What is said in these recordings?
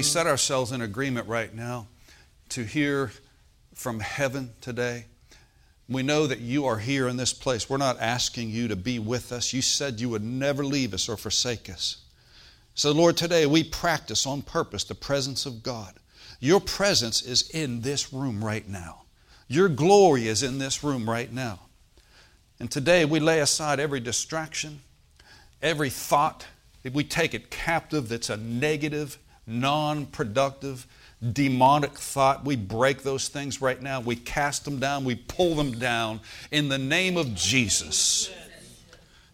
we set ourselves in agreement right now to hear from heaven today. We know that you are here in this place. We're not asking you to be with us. You said you would never leave us or forsake us. So, Lord, today we practice on purpose the presence of God. Your presence is in this room right now. Your glory is in this room right now. And today we lay aside every distraction, every thought. We take it captive that's a negative, non productive, demonic thought. We break those things right now. We cast them down. We pull them down in the name of Jesus.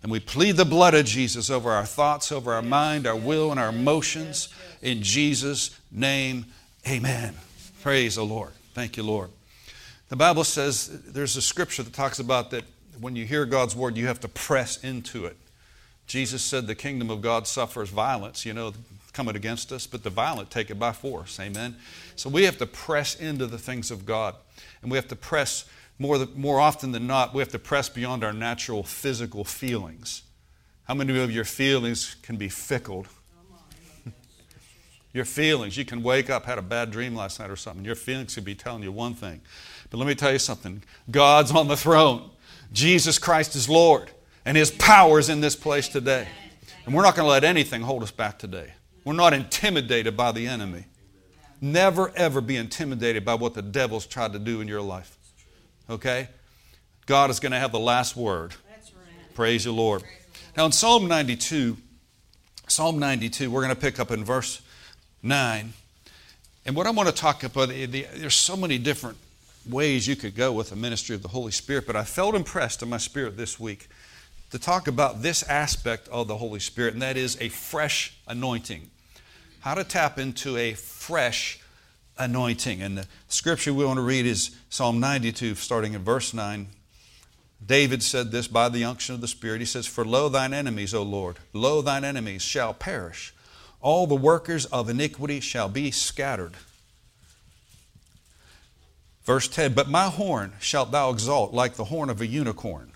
And we plead the blood of Jesus over our thoughts, over our mind, our will, and our emotions. In Jesus' name, amen. Praise the Lord. Thank you, Lord. The Bible says there's a scripture that talks about that when you hear God's word, you have to press into it. Jesus said the kingdom of God suffers violence, you know, coming against us, but the violent take it by force. Amen. So we have to press into the things of God. And we have to press more, more often than not, we have to press beyond our natural physical feelings. How many of your feelings can be fickle? your feelings. You can wake up, had a bad dream last night or something. Your feelings could be telling you one thing. But let me tell you something God's on the throne. Jesus Christ is Lord, and His power is in this place today. And we're not going to let anything hold us back today. We're not intimidated by the enemy. Never, ever be intimidated by what the devil's tried to do in your life. Okay? God is going to have the last word. Praise the Lord. Now, in Psalm 92, Psalm 92, we're going to pick up in verse 9. And what I want to talk about, eh, there's so many different ways you could go with the ministry of the Holy Spirit, but I felt impressed in my spirit this week to talk about this aspect of the Holy Spirit, and that is a fresh anointing. How to tap into a fresh anointing. And the scripture we want to read is Psalm 92, starting in verse 9. David said this by the unction of the Spirit. He says, For lo, thine enemies, O Lord, lo, thine enemies shall perish. All the workers of iniquity shall be scattered. Verse 10 But my horn shalt thou exalt like the horn of a unicorn.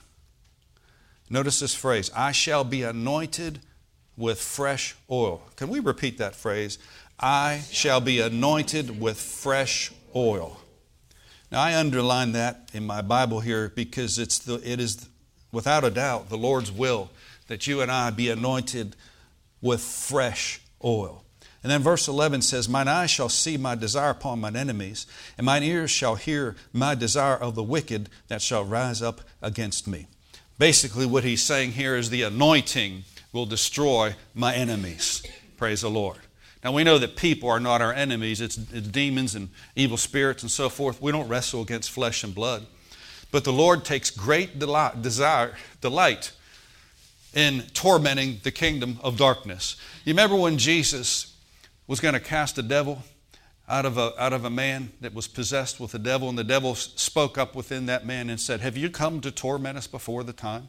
Notice this phrase I shall be anointed with fresh oil. Can we repeat that phrase? I shall be anointed with fresh oil. Now, I underline that in my Bible here because it's the, it is without a doubt the Lord's will that you and I be anointed with fresh oil. And then verse 11 says, Mine eyes shall see my desire upon mine enemies, and mine ears shall hear my desire of the wicked that shall rise up against me. Basically, what he's saying here is the anointing will destroy my enemies. Praise the Lord. Now, we know that people are not our enemies, it's, it's demons and evil spirits and so forth. We don't wrestle against flesh and blood. But the Lord takes great delight, desire, delight in tormenting the kingdom of darkness. You remember when Jesus was going to cast a devil out of a, out of a man that was possessed with the devil, and the devil spoke up within that man and said, Have you come to torment us before the time?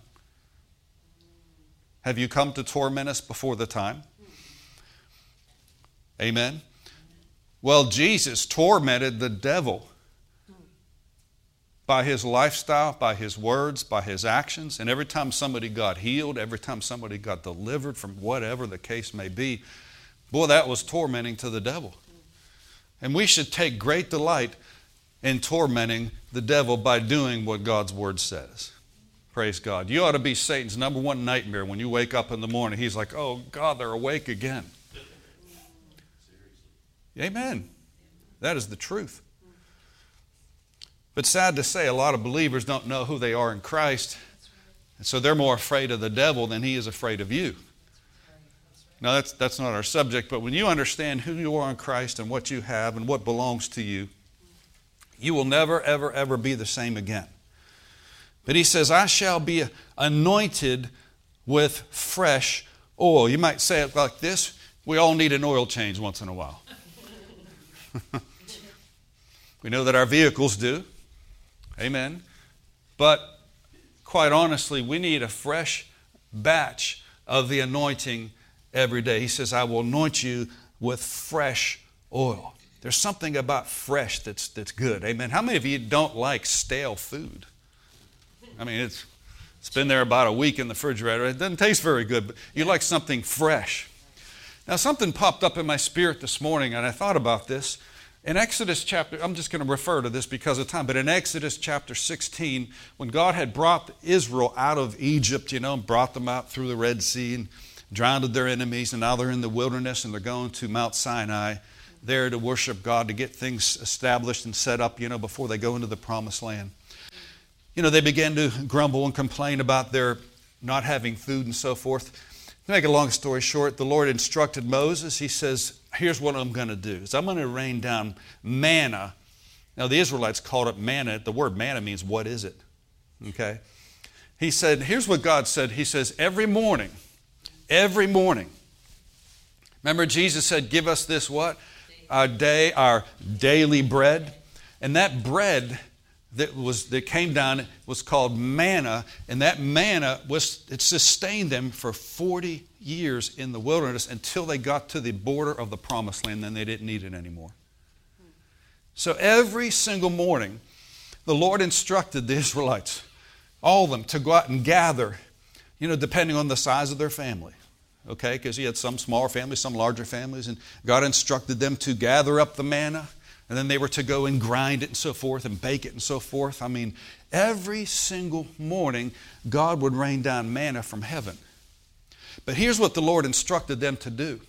Have you come to torment us before the time? Amen. Well, Jesus tormented the devil by his lifestyle, by his words, by his actions. And every time somebody got healed, every time somebody got delivered from whatever the case may be, Boy, that was tormenting to the devil. And we should take great delight in tormenting the devil by doing what God's word says. Praise God. You ought to be Satan's number one nightmare when you wake up in the morning. He's like, oh, God, they're awake again. Amen. That is the truth. But sad to say, a lot of believers don't know who they are in Christ. And so they're more afraid of the devil than he is afraid of you. Now, that's, that's not our subject, but when you understand who you are in Christ and what you have and what belongs to you, you will never, ever, ever be the same again. But he says, I shall be anointed with fresh oil. You might say it like this we all need an oil change once in a while. we know that our vehicles do. Amen. But quite honestly, we need a fresh batch of the anointing every day. He says, I will anoint you with fresh oil. There's something about fresh that's, that's good. Amen. How many of you don't like stale food? I mean, it's, it's been there about a week in the refrigerator. It doesn't taste very good, but you like something fresh. Now, something popped up in my spirit this morning, and I thought about this. In Exodus chapter, I'm just going to refer to this because of time, but in Exodus chapter 16, when God had brought Israel out of Egypt, you know, brought them out through the Red Sea and drowned their enemies, and now they're in the wilderness and they're going to Mount Sinai there to worship God, to get things established and set up, you know, before they go into the promised land. You know, they began to grumble and complain about their not having food and so forth. To make a long story short, the Lord instructed Moses. He says, Here's what I'm going to do is I'm going to rain down manna. Now, the Israelites called it manna. The word manna means what is it? Okay? He said, Here's what God said. He says, Every morning, every morning. Remember, Jesus said, Give us this what? Our day, our daily bread. And that bread that was that came down was called manna, and that manna was it sustained them for 40 years in the wilderness until they got to the border of the promised land, then they didn't need it anymore. So every single morning, the Lord instructed the Israelites, all of them, to go out and gather, you know, depending on the size of their family. Okay, because he had some smaller families, some larger families, and God instructed them to gather up the manna and then they were to go and grind it and so forth and bake it and so forth. I mean, every single morning, God would rain down manna from heaven. But here's what the Lord instructed them to do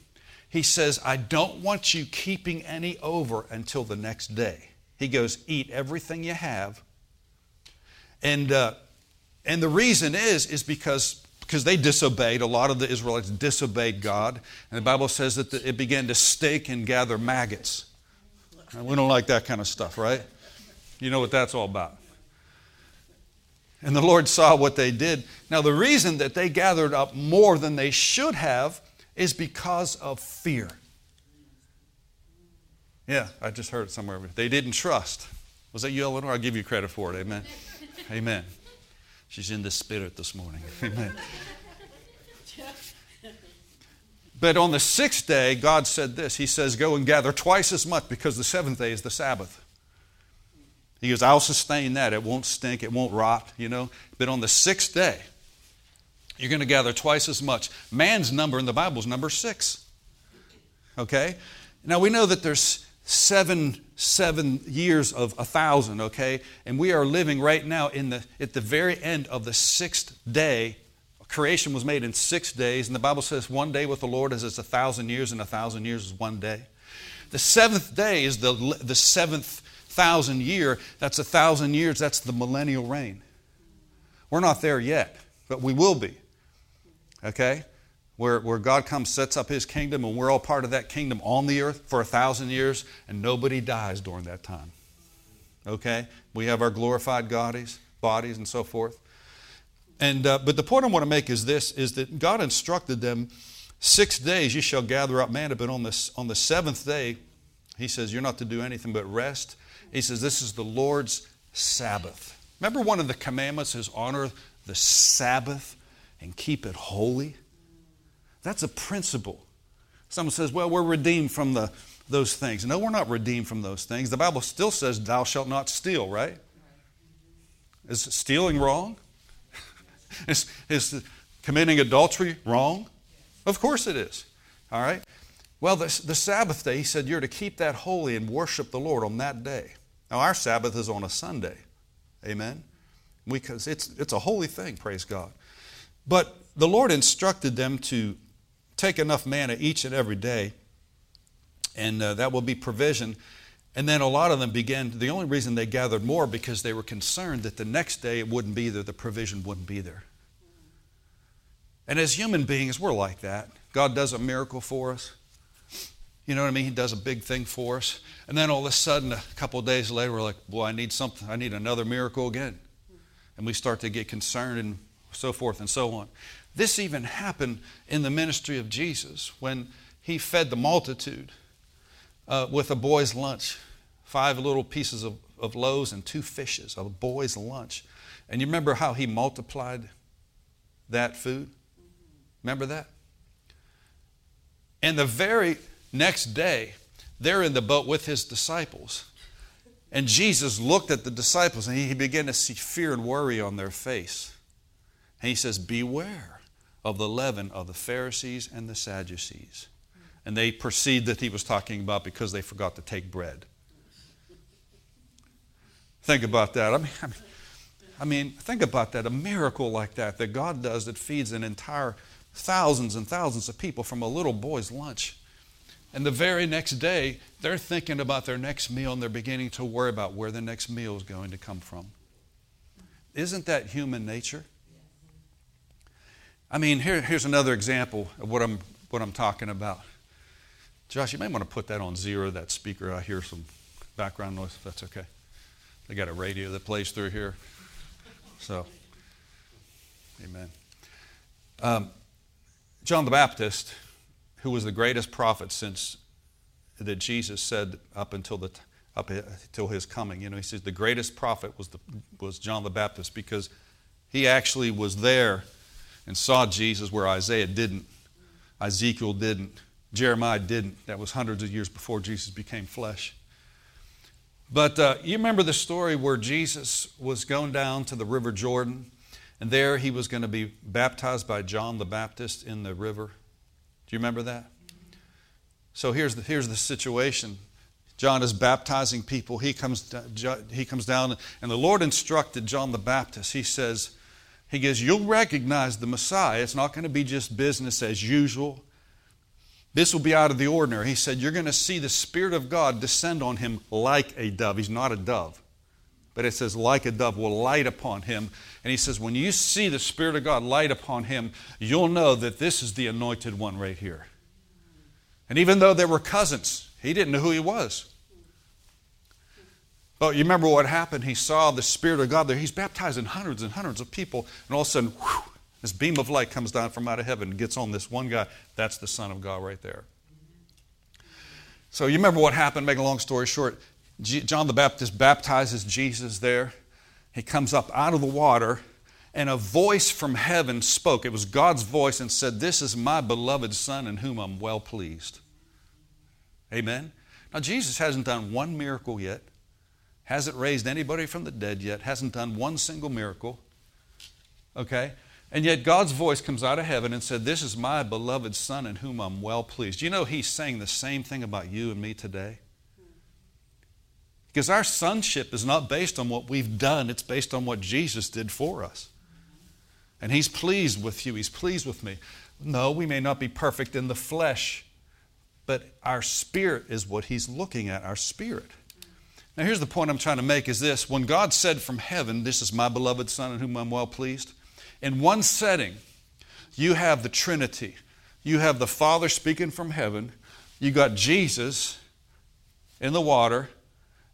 He says, I don't want you keeping any over until the next day. He goes, Eat everything you have. And, uh, and the reason is, is because because they disobeyed. A lot of the Israelites disobeyed God. And the Bible says that it began to stake and gather maggots. We don't like that kind of stuff, right? You know what that's all about. And the Lord saw what they did. Now, the reason that they gathered up more than they should have is because of fear. Yeah, I just heard it somewhere. They didn't trust. Was that you, Eleanor? I'll give you credit for it. Amen. Amen. She's in the spirit this morning. Amen. But on the sixth day, God said this He says, Go and gather twice as much because the seventh day is the Sabbath. He goes, I'll sustain that. It won't stink, it won't rot, you know. But on the sixth day, you're going to gather twice as much. Man's number in the Bible is number six. Okay? Now we know that there's seven seven years of a thousand, okay? And we are living right now in the at the very end of the sixth day creation was made in six days, and the Bible says one day with the Lord is as a thousand years, and a thousand years is one day. The seventh day is the, the seventh thousand year. That's a thousand years. That's the millennial reign. We're not there yet, but we will be. Okay? Where, where God comes, sets up his kingdom, and we're all part of that kingdom on the earth for a thousand years, and nobody dies during that time. Okay? We have our glorified bodies, bodies and so forth. And, uh, but the point I want to make is this, is that God instructed them, six days you shall gather up manna, but on, this, on the seventh day, he says, you're not to do anything but rest. He says, this is the Lord's Sabbath. Remember one of the commandments is honor the Sabbath and keep it holy? That's a principle. Someone says, well, we're redeemed from the, those things. No, we're not redeemed from those things. The Bible still says, thou shalt not steal, right? Is stealing wrong? Is, is committing adultery wrong? Of course it is. All right? Well, the, the Sabbath day, he said, you're to keep that holy and worship the Lord on that day. Now, our Sabbath is on a Sunday. Amen? Because it's, it's a holy thing, praise God. But the Lord instructed them to take enough manna each and every day, and uh, that will be provision. And then a lot of them began, the only reason they gathered more because they were concerned that the next day it wouldn't be there, the provision wouldn't be there. And as human beings, we're like that. God does a miracle for us. You know what I mean? He does a big thing for us. And then all of a sudden, a couple days later, we're like, boy, I need something. I need another miracle again. And we start to get concerned and so forth and so on. This even happened in the ministry of Jesus when he fed the multitude uh, with a boy's lunch five little pieces of, of loaves and two fishes, a boy's lunch. And you remember how he multiplied that food? Remember that? And the very next day, they're in the boat with his disciples. And Jesus looked at the disciples and he began to see fear and worry on their face. And he says, Beware of the leaven of the Pharisees and the Sadducees. And they perceived that he was talking about because they forgot to take bread. Think about that. I mean, I mean, I mean, think about that. A miracle like that that God does that feeds an entire thousands and thousands of people from a little boy's lunch. And the very next day, they're thinking about their next meal and they're beginning to worry about where the next meal is going to come from. Isn't that human nature? I mean, here, here's another example of what I'm, what I'm talking about. Josh, you may want to put that on zero, that speaker. I hear some background noise, if that's okay. They got a radio that plays through here. So, amen. Um, John the Baptist, who was the greatest prophet since that Jesus said up until the up until his coming. You know, he says the greatest prophet was the, was John the Baptist because he actually was there and saw Jesus where Isaiah didn't, Ezekiel didn't, Jeremiah didn't. That was hundreds of years before Jesus became flesh. But uh, you remember the story where Jesus was going down to the River Jordan, and there he was going to be baptized by John the Baptist in the river. Do you remember that? So here's the, here's the situation. John is baptizing people. He comes, he comes down, and the Lord instructed John the Baptist. He says, He goes, You'll recognize the Messiah. It's not going to be just business as usual. This will be out of the ordinary. He said, You're going to see the Spirit of God descend on him like a dove. He's not a dove, but it says, like a dove will light upon him. And he says, When you see the Spirit of God light upon him, you'll know that this is the anointed one right here. And even though they were cousins, he didn't know who he was. But you remember what happened? He saw the Spirit of God there. He's baptizing hundreds and hundreds of people, and all of a sudden, whew, this beam of light comes down from out of heaven and gets on this one guy. That's the Son of God right there. So you remember what happened, make a long story short. John the Baptist baptizes Jesus there. He comes up out of the water, and a voice from heaven spoke. It was God's voice and said, This is my beloved Son in whom I'm well pleased. Amen. Now, Jesus hasn't done one miracle yet, hasn't raised anybody from the dead yet, hasn't done one single miracle. Okay? And yet God's voice comes out of heaven and said, This is my beloved Son in whom I'm well pleased. You know, He's saying the same thing about you and me today. Because our sonship is not based on what we've done, it's based on what Jesus did for us. And He's pleased with you, He's pleased with me. No, we may not be perfect in the flesh, but our spirit is what he's looking at, our spirit. Now here's the point I'm trying to make is this, when God said from heaven, this is my beloved son in whom I'm well pleased, in one setting, you have the Trinity. You have the Father speaking from heaven, you got Jesus in the water,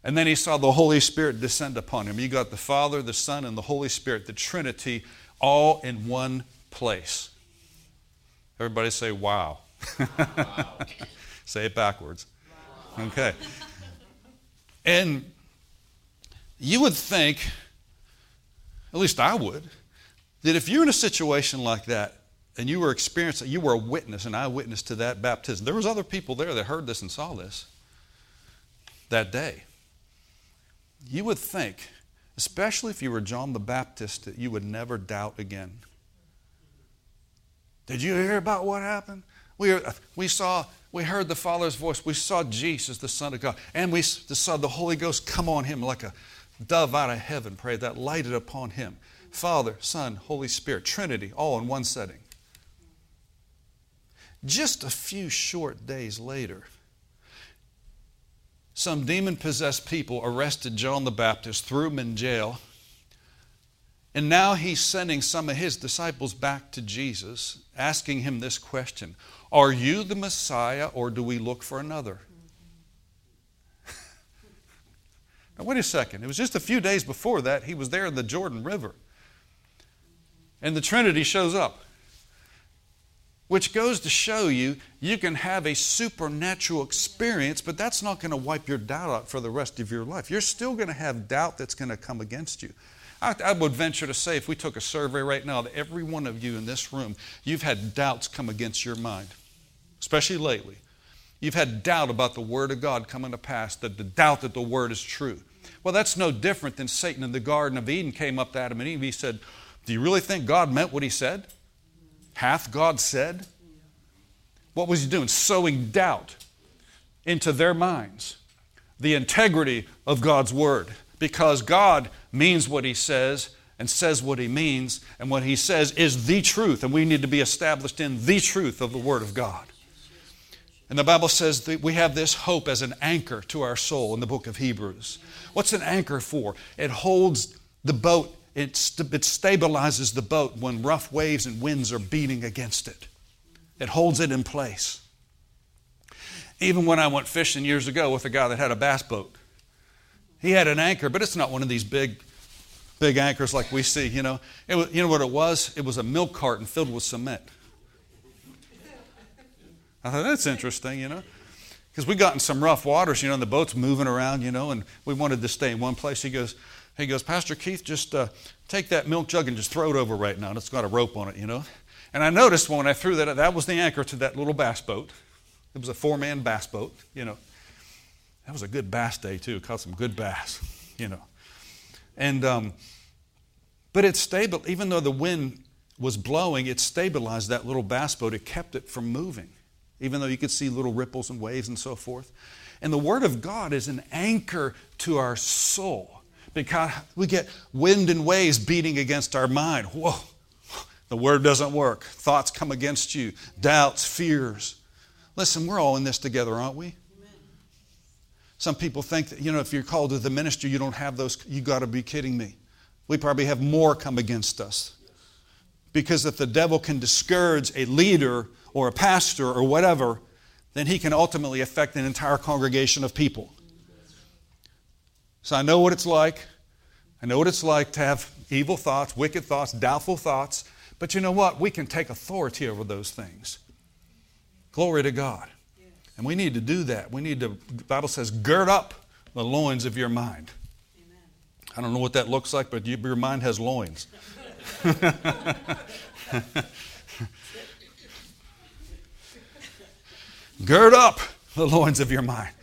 and then he saw the Holy Spirit descend upon him. You got the Father, the Son, and the Holy Spirit, the Trinity, all in one place. Everybody say, wow. wow. Say it backwards. Okay. And you would think, at least I would, that if you're in a situation like that and you were experiencing, you were a witness, an eyewitness to that baptism, there was other people there that heard this and saw this that day. You would think, especially if you were John the Baptist, that you would never doubt again. Did you hear about what happened? We, we saw we heard the Father's voice. We saw Jesus, the Son of God. And we saw the Holy Ghost come on him like a dove out of heaven, pray, that lighted upon him. Father, Son, Holy Spirit, Trinity, all in one setting. Just a few short days later, some demon possessed people arrested John the Baptist, threw him in jail, and now he's sending some of his disciples back to Jesus, asking him this question are you the Messiah or do we look for another? now, wait a second. It was just a few days before that, he was there in the Jordan River. And the Trinity shows up. Which goes to show you, you can have a supernatural experience, but that's not going to wipe your doubt out for the rest of your life. You're still going to have doubt that's going to come against you. I, I, would venture to say, if we took a survey right now, that every one of you in this room, you've had doubts come against your mind especially lately. You've had doubt about the Word of God coming to pass, that the doubt that the Word is true. Well, that's no different than Satan in the Garden of Eden came up to Adam and Eve. He said, Do you really think God meant what he said? Hath God said? What was he doing? Sowing doubt into their minds. The integrity of God's word. Because God means what he says and says what he means, and what he says is the truth, and we need to be established in the truth of the word of God. And the Bible says that we have this hope as an anchor to our soul in the book of Hebrews. What's an anchor for? It holds the boat, it, st- it stabilizes the boat when rough waves and winds are beating against it. It holds it in place. Even when I went fishing years ago with a guy that had a bass boat, he had an anchor, but it's not one of these big, big anchors like we see. You know, it was, you know what it was? It was a milk carton filled with cement. I thought that's interesting, you know, because we got in some rough waters, you know, and the boat's moving around, you know, and we wanted to stay in one place. He goes, he goes, Pastor Keith, just uh, take that milk jug and just throw it over right now. And it's got a rope on it, you know. And I noticed when I threw that, that was the anchor to that little bass boat. It was a four-man bass boat, you know. That was a good bass day too. Caught some good bass, you know. And um, but it's stable. Even though the wind was blowing, it stabilized that little bass boat. It kept it from moving even though you could see little ripples and waves and so forth. And the Word of God is an anchor to our soul because we get wind and waves beating against our mind. Whoa, the Word doesn't work. Thoughts come against you, doubts, fears. Listen, we're all in this together, aren't we? Some people think that, you know, if you're called to the ministry, you don't have those. You got to be kidding me. We probably have more come against us. Because if the devil can discourage a leader or a pastor or whatever, then he can ultimately affect an entire congregation of people. So I know what it's like. I know what it's like to have evil thoughts, wicked thoughts, doubtful thoughts. But you know what? We can take authority over those things. Glory to God. And we need to do that. We need to, the Bible says, gird up the loins of your mind. Amen. I don't know what that looks like, but your mind has loins. Gird up the loins of your mind.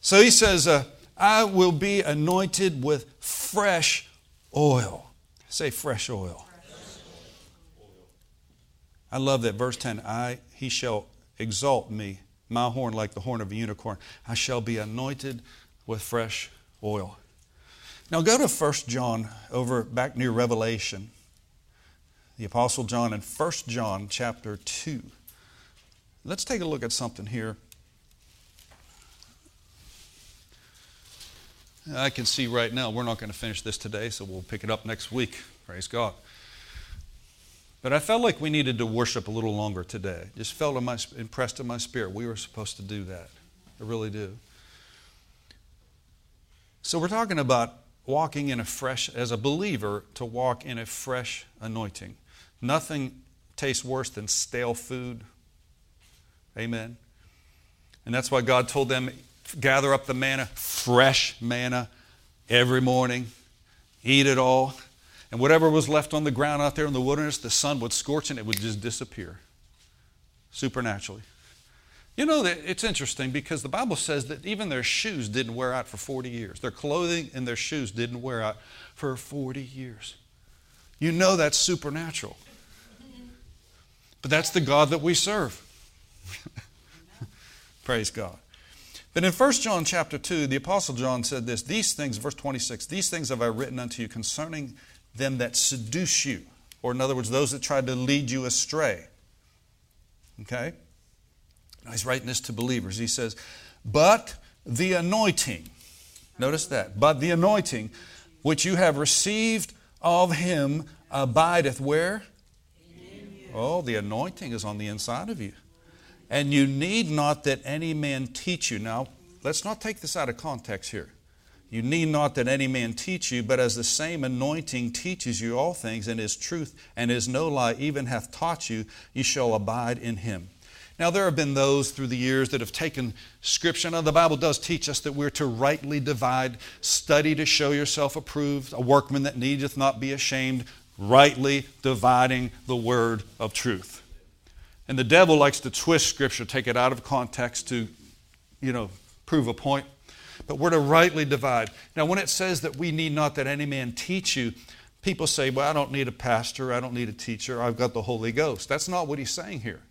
So he says, uh, I will be anointed with fresh oil. Say fresh oil. I love that verse 10. I he shall exalt me, my horn like the horn of a unicorn. I shall be anointed with fresh oil. Now go to 1 John over back near Revelation. The apostle John in 1 John chapter 2. Let's take a look at something here. I can see right now we're not going to finish this today, so we'll pick it up next week. Praise God. But I felt like we needed to worship a little longer today. Just felt in my, impressed in my spirit. We were supposed to do that. I really do. So we're talking about walking in a fresh, as a believer, to walk in a fresh anointing. Nothing tastes worse than stale food, Amen. And that's why God told them, gather up the manna, fresh manna, every morning, eat it all. And whatever was left on the ground out there in the wilderness, the sun would scorch and it would just disappear supernaturally. You know, it's interesting because the Bible says that even their shoes didn't wear out for 40 years. Their clothing and their shoes didn't wear out for 40 years. You know that's supernatural. But that's the God that we serve. Praise God. But in 1 John chapter 2, the Apostle John said this These things, verse 26, these things have I written unto you concerning them that seduce you, or in other words, those that try to lead you astray. Okay? Now he's writing this to believers. He says, But the anointing, notice that, but the anointing which you have received of him abideth where? Oh, the anointing is on the inside of you. And you need not that any man teach you. Now, let's not take this out of context here. You need not that any man teach you, but as the same anointing teaches you all things, and is truth, and is no lie, even hath taught you, you shall abide in him. Now, there have been those through the years that have taken Scripture. Now, the Bible does teach us that we're to rightly divide, study to show yourself approved, a workman that needeth not be ashamed, rightly dividing the word of truth. And the devil likes to twist Scripture, take it out of context to, you know, prove a point. But we're to rightly divide. Now, when it says that we need not that any man teach you, people say, well, I don't need a pastor, I don't need a teacher, I've got the Holy Ghost. That's not what he's saying here.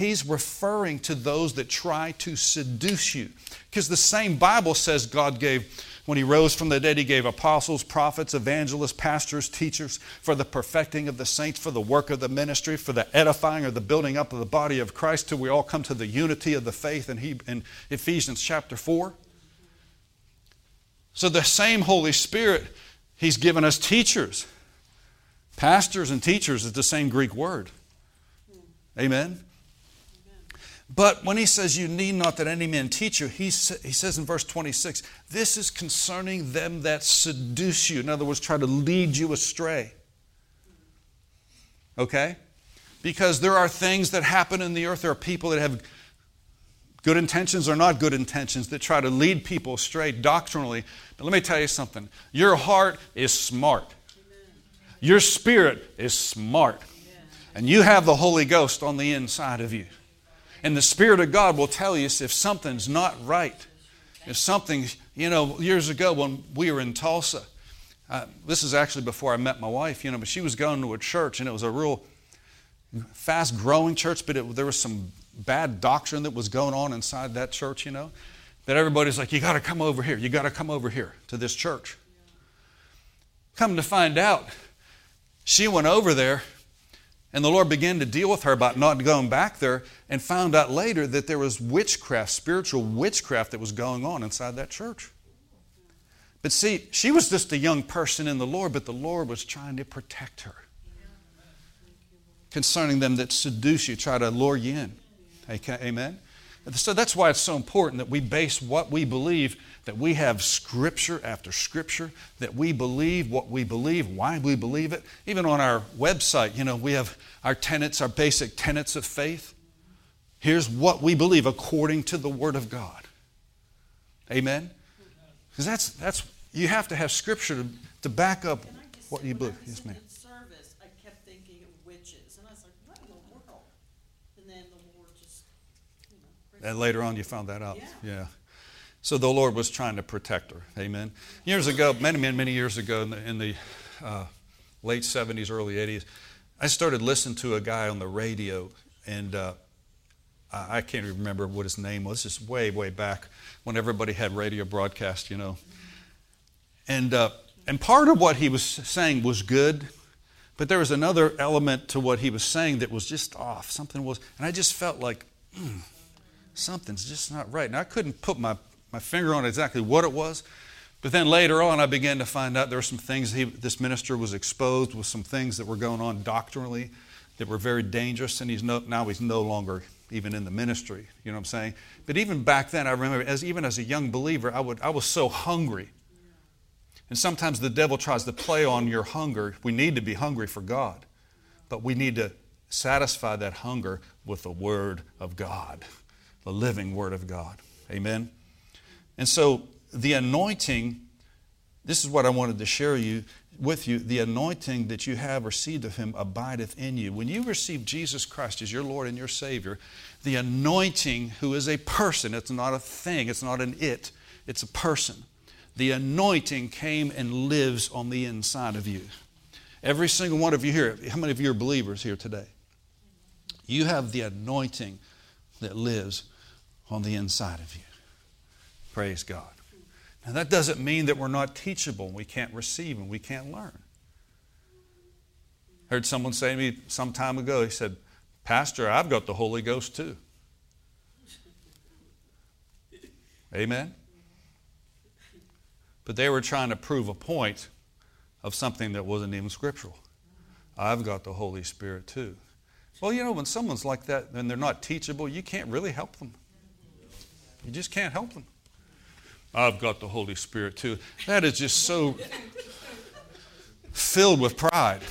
He's referring to those that try to seduce you. Because the same Bible says God gave, when He rose from the dead, He gave apostles, prophets, evangelists, pastors, teachers for the perfecting of the saints, for the work of the ministry, for the edifying or the building up of the body of Christ till we all come to the unity of the faith in, he, in Ephesians chapter 4. So the same Holy Spirit, He's given us teachers. Pastors and teachers is the same Greek word. Amen. But when he says, You need not that any man teach you, he, he says in verse 26, This is concerning them that seduce you. In other words, try to lead you astray. Okay? Because there are things that happen in the earth. There are people that have good intentions or not good intentions that try to lead people astray doctrinally. But let me tell you something your heart is smart, your spirit is smart, and you have the Holy Ghost on the inside of you. And the Spirit of God will tell you if something's not right. If something, you know, years ago when we were in Tulsa, uh, this is actually before I met my wife, you know, but she was going to a church and it was a real fast growing church, but it, there was some bad doctrine that was going on inside that church, you know. That everybody's like, you got to come over here, you got to come over here to this church. Come to find out, she went over there and the Lord began to deal with her about not going back there and found out later that there was witchcraft, spiritual witchcraft that was going on inside that church. But see, she was just a young person in the Lord, but the Lord was trying to protect her concerning them that seduce you, try to lure you in. Amen? So that's why it's so important that we base what we believe that we have scripture after scripture, that we believe what we believe, why we believe it. Even on our website, you know, we have our tenets, our basic tenets of faith. Here's what we believe according to the Word of God. Amen? Because that's, that's, you have to have scripture to, to back up what you believe. Yes, ma'am. Service, I kept thinking of witches, and I was like, what in the world? And then the Lord just, you know. And later on, you found that out. Yeah. yeah. So the Lord was trying to protect her. Amen. Years ago, many, many, many years ago, in the, in the uh, late 70s, early 80s, I started listening to a guy on the radio, and uh, I can't remember what his name was. This is way, way back when everybody had radio broadcast, you know. And, uh, and part of what he was saying was good, but there was another element to what he was saying that was just off. Something was, and I just felt like, hmm, something's just not right. And I couldn't put my my finger on exactly what it was. But then later on, I began to find out there were some things he, this minister was exposed with some things that were going on doctrinally that were very dangerous, and he's no, now he's no longer even in the ministry. You know what I'm saying? But even back then, I remember, as even as a young believer, I would I was so hungry. And sometimes the devil tries to play on your hunger. We need to be hungry for God, but we need to satisfy that hunger with the Word of God, the living Word of God. Amen. And so the anointing, this is what I wanted to share you with you. The anointing that you have received of him abideth in you. When you receive Jesus Christ as your Lord and your Savior, the anointing, who is a person, it's not a thing, it's not an it, it's a person. The anointing came and lives on the inside of you. Every single one of you here, how many of you are believers here today? You have the anointing that lives on the inside of you. Praise God. Now, that doesn't mean that we're not teachable and we can't receive and we can't learn. I Heard someone say to me some time ago, he said, Pastor, I've got the Holy Ghost too. Amen? But they were trying to prove a point of something that wasn't even scriptural. I've got the Holy Spirit too. Well, you know, when someone's like that and they're not teachable, you can't really help them. You just can't help them. I've got the Holy Spirit too. That is just so filled with pride.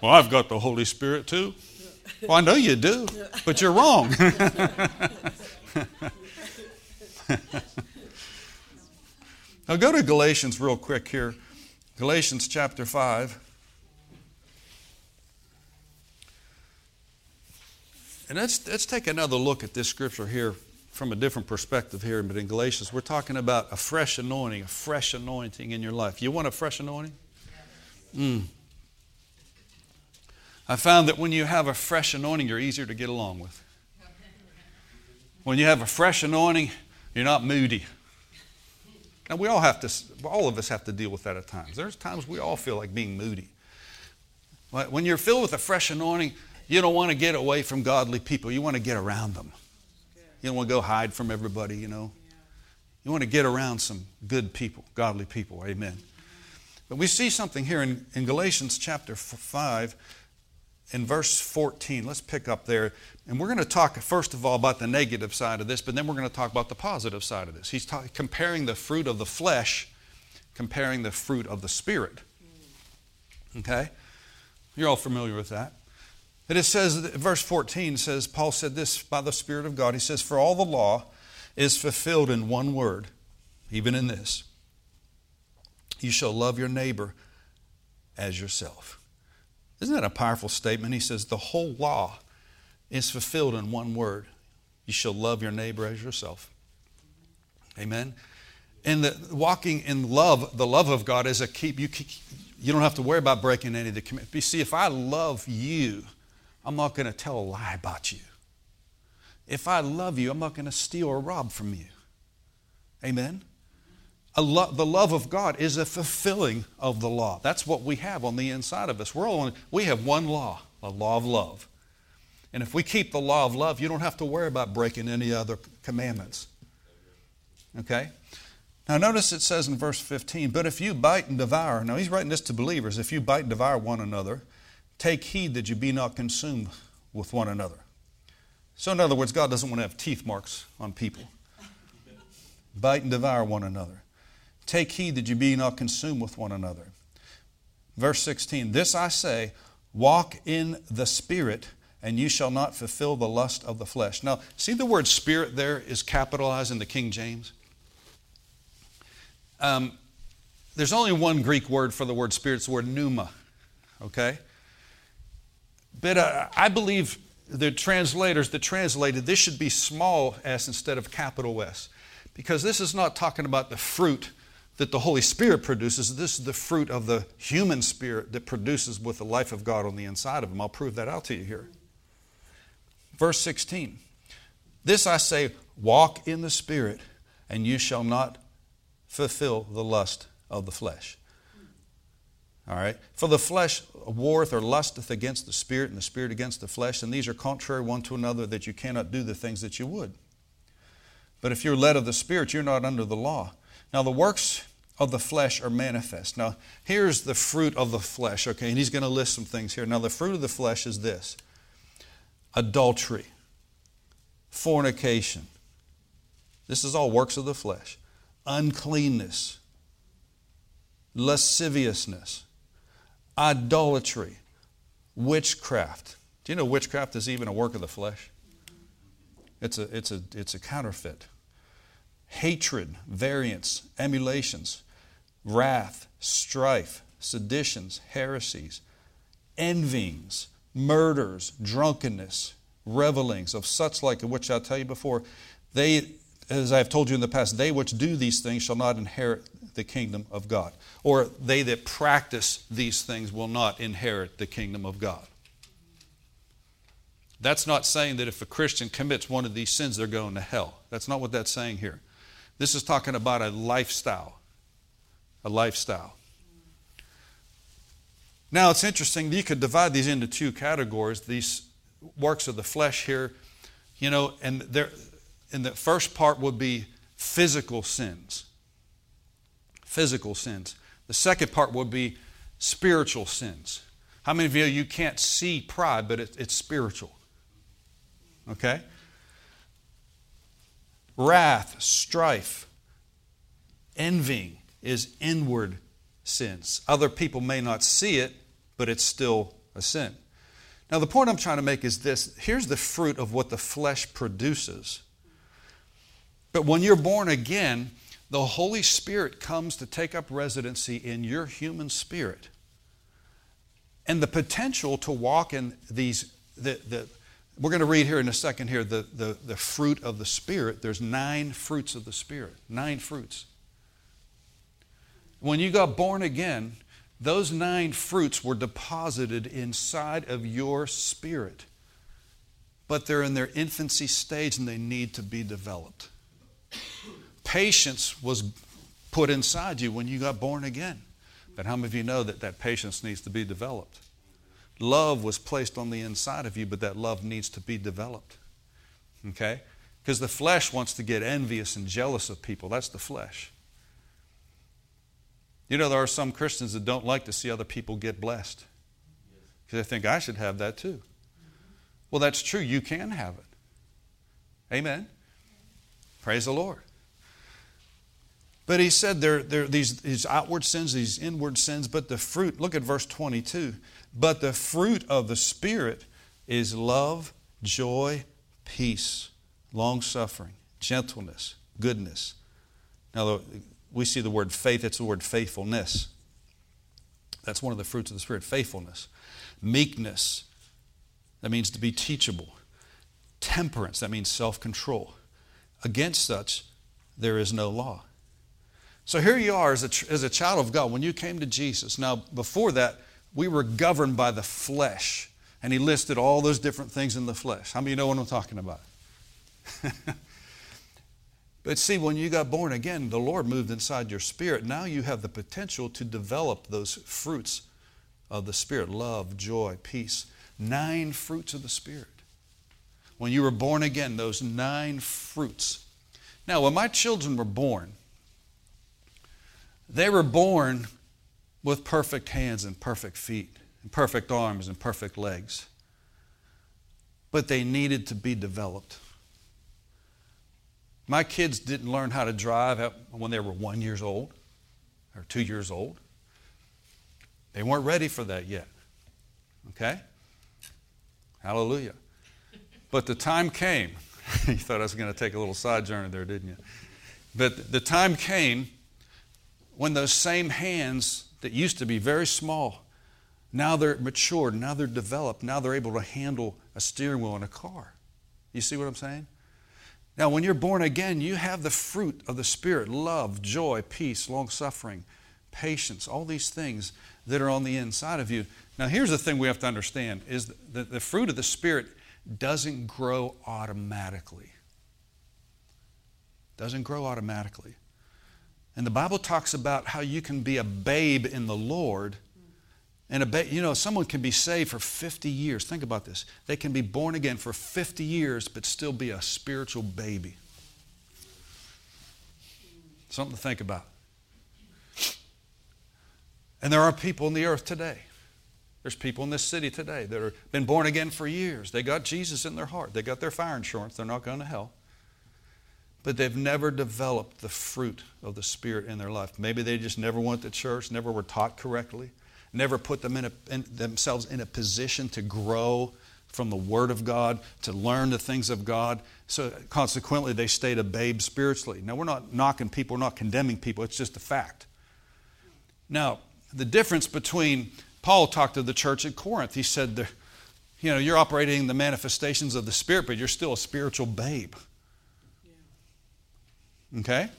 Well, I've got the Holy Spirit too. Well, I know you do, but you're wrong. now go to Galatians real quick here. Galatians chapter 5. And let's, let's take another look at this scripture here from a different perspective here, but in Galatians, we're talking about a fresh anointing, a fresh anointing in your life. You want a fresh anointing? Mm. I found that when you have a fresh anointing, you're easier to get along with. When you have a fresh anointing, you're not moody. Now we all have to, all of us have to deal with that at times. There's times we all feel like being moody. But When you're filled with a fresh anointing, you don't want to get away from godly people. You want to get around them. You don't want to go hide from everybody, you know. You want to get around some good people, godly people. Amen. But we see something here in, in Galatians chapter 5 in verse 14. Let's pick up there. And we're going to talk, first of all, about the negative side of this, but then we're going to talk about the positive side of this. He's ta- comparing the fruit of the flesh, comparing the fruit of the Spirit. Okay? You're all familiar with that. But it says, verse 14 says, Paul said this by the Spirit of God. He says, For all the law is fulfilled in one word, even in this you shall love your neighbor as yourself. Isn't that a powerful statement? He says, The whole law is fulfilled in one word you shall love your neighbor as yourself. Amen. And the walking in love, the love of God is a keep you you don't have to worry about breaking any of the commitments. You see, if I love you, I'm not going to tell a lie about you. If I love you, I'm not going to steal or rob from you. Amen. Lo- the love of God is a fulfilling of the law. That's what we have on the inside of us. We're all we have one law, the law of love. And if we keep the law of love, you don't have to worry about breaking any other commandments. Okay? Now, notice it says in verse 15, but if you bite and devour, now he's writing this to believers, if you bite and devour one another, take heed that you be not consumed with one another. So, in other words, God doesn't want to have teeth marks on people. Bite and devour one another. Take heed that you be not consumed with one another. Verse 16 This I say, walk in the Spirit, and you shall not fulfill the lust of the flesh. Now, see the word spirit there is capitalized in the King James? Um, there's only one Greek word for the word spirit, it's the word pneuma. Okay? But uh, I believe the translators that translated this should be small s instead of capital S because this is not talking about the fruit that the Holy Spirit produces. This is the fruit of the human spirit that produces with the life of God on the inside of him. I'll prove that out to you here. Verse 16 This I say, walk in the Spirit, and you shall not fulfill the lust of the flesh. All right? For the flesh warreth or lusteth against the spirit, and the spirit against the flesh, and these are contrary one to another, that you cannot do the things that you would. But if you're led of the spirit, you're not under the law. Now, the works of the flesh are manifest. Now, here's the fruit of the flesh, okay? And he's going to list some things here. Now, the fruit of the flesh is this adultery, fornication. This is all works of the flesh. Uncleanness, lasciviousness, idolatry, witchcraft. Do you know witchcraft is even a work of the flesh? It's a, it's a, it's a counterfeit hatred, variance, emulations, wrath, strife, seditions, heresies, envyings, murders, drunkenness, revelings, of such like, which I tell you before, they, as I have told you in the past, they which do these things shall not inherit the kingdom of God. Or they that practice these things will not inherit the kingdom of God. That's not saying that if a Christian commits one of these sins, they're going to hell. That's not what that's saying here. This is talking about a lifestyle. A lifestyle. Now, it's interesting, you could divide these into two categories these works of the flesh here, you know, and there, and the first part would be physical sins. Physical sins. The second part would be spiritual sins. How many of you you can't see pride, but it, it's spiritual? Okay? wrath, strife, envying is inward sins. Other people may not see it, but it's still a sin. Now, the point I'm trying to make is this here's the fruit of what the flesh produces. But when you're born again, the Holy Spirit comes to take up residency in your human spirit. And the potential to walk in these, the, the, we're going to read here in a second here the, the, the fruit of the Spirit. There's nine fruits of the Spirit. Nine fruits. When you got born again, Those nine fruits were deposited inside of your spirit, but they're in their infancy stage and they need to be developed. Patience was put inside you when you got born again. But how many of you know that that patience needs to be developed? Love was placed on the inside of you, but that love needs to be developed. Okay? Because the flesh wants to get envious and jealous of people. That's the flesh. You know, there are some Christians that don't like to see other people get blessed because they think I should have that too. Well, that's true. You can have it. Amen. Praise the Lord. But he said there, there these, these outward sins, these inward sins, but the fruit, look at verse 22. But the fruit of the Spirit is love, joy, peace, long suffering, gentleness, goodness. Now, we see the word faith, it's the word faithfulness. That's one of the fruits of the Spirit faithfulness. Meekness, that means to be teachable. Temperance, that means self control. Against such, there is no law. So here you are as a, as a child of God when you came to Jesus. Now, before that, we were governed by the flesh. And he listed all those different things in the flesh. How many know what I'm talking about? but see, when you got born again, the Lord moved inside your spirit. Now you have the potential to develop those fruits of the Spirit love, joy, peace. Nine fruits of the Spirit. When you were born again, those nine fruits. Now, when my children were born, they were born with perfect hands and perfect feet, and perfect arms and perfect legs. But they needed to be developed. My kids didn't learn how to drive when they were one years old or two years old. They weren't ready for that yet. Okay? Hallelujah. But the time came. you thought I was going to take a little side journey there, didn't you? But the time came when those same hands that used to be very small, now they're matured, now they're developed, now they're able to handle a steering wheel in a car. You see what I'm saying? Now, when you're born again, you have the fruit of the Spirit love, joy, peace, long suffering, patience, all these things that are on the inside of you. Now, here's the thing we have to understand is that the fruit of the Spirit doesn't grow automatically. Doesn't grow automatically. And the Bible talks about how you can be a babe in the Lord. And a ba- you know, someone can be saved for 50 years. Think about this. They can be born again for 50 years, but still be a spiritual baby. Something to think about. And there are people in the earth today. There's people in this city today that have been born again for years. They got Jesus in their heart. They got their fire insurance. They're not going to hell but they've never developed the fruit of the Spirit in their life. Maybe they just never went to church, never were taught correctly, never put them in, a, in themselves in a position to grow from the Word of God, to learn the things of God. So consequently, they stayed a babe spiritually. Now, we're not knocking people, we're not condemning people, it's just a fact. Now, the difference between Paul talked to the church at Corinth, he said, you know, you're operating the manifestations of the Spirit, but you're still a spiritual babe. Okay?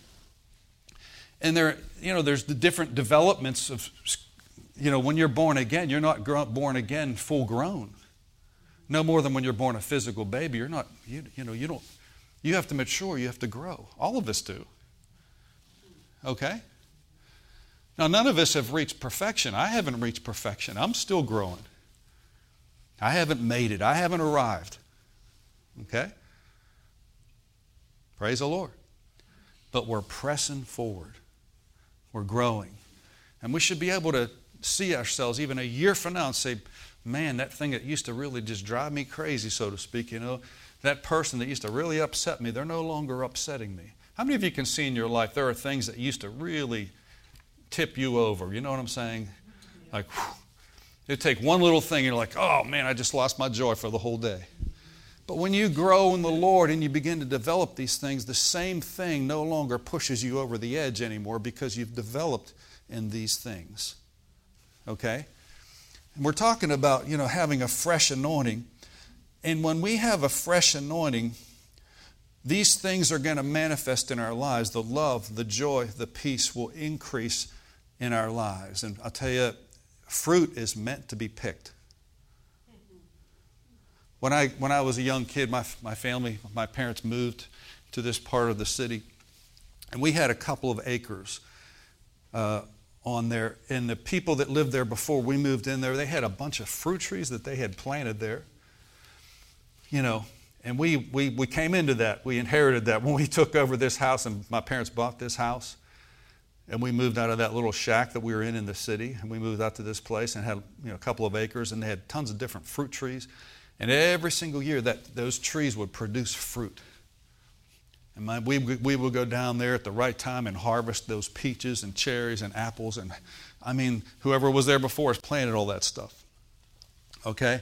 And there, you know, there's the different developments of, you know, when you're born again, you're not born again full grown. No more than when you're born a physical baby. You're not, you, you know, you don't, you have to mature, you have to grow. All of us do. Okay? Now, none of us have reached perfection. I haven't reached perfection. I'm still growing. I haven't made it. I haven't arrived. Okay? Praise the Lord but we're pressing forward. We're growing. And we should be able to see ourselves even a year from now and say, man, that thing that used to really just drive me crazy, so to speak, you know, that person that used to really upset me, they're no longer upsetting me. How many of you can see in your life there are things that used to really tip you over? You know what I'm saying? Like, it take one little thing, and you're like, oh man, I just lost my joy for the whole day. But when you grow in the Lord and you begin to develop these things, the same thing no longer pushes you over the edge anymore because you've developed in these things. Okay? And we're talking about, you know, having a fresh anointing. And when we have a fresh anointing, these things are going to manifest in our lives. The love, the joy, the peace will increase in our lives. And I'll tell you, fruit is meant to be picked. When I, when I was a young kid, my, my family, my parents moved to this part of the city, and we had a couple of acres uh, on there. And the people that lived there before we moved in there, they had a bunch of fruit trees that they had planted there. You know, and we, we, we came into that. We inherited that when we took over this house, and my parents bought this house. And we moved out of that little shack that we were in in the city, and we moved out to this place and had you know, a couple of acres, and they had tons of different fruit trees. And every single year, that those trees would produce fruit. And my, we, we would go down there at the right time and harvest those peaches and cherries and apples. And I mean, whoever was there before us planted all that stuff. Okay?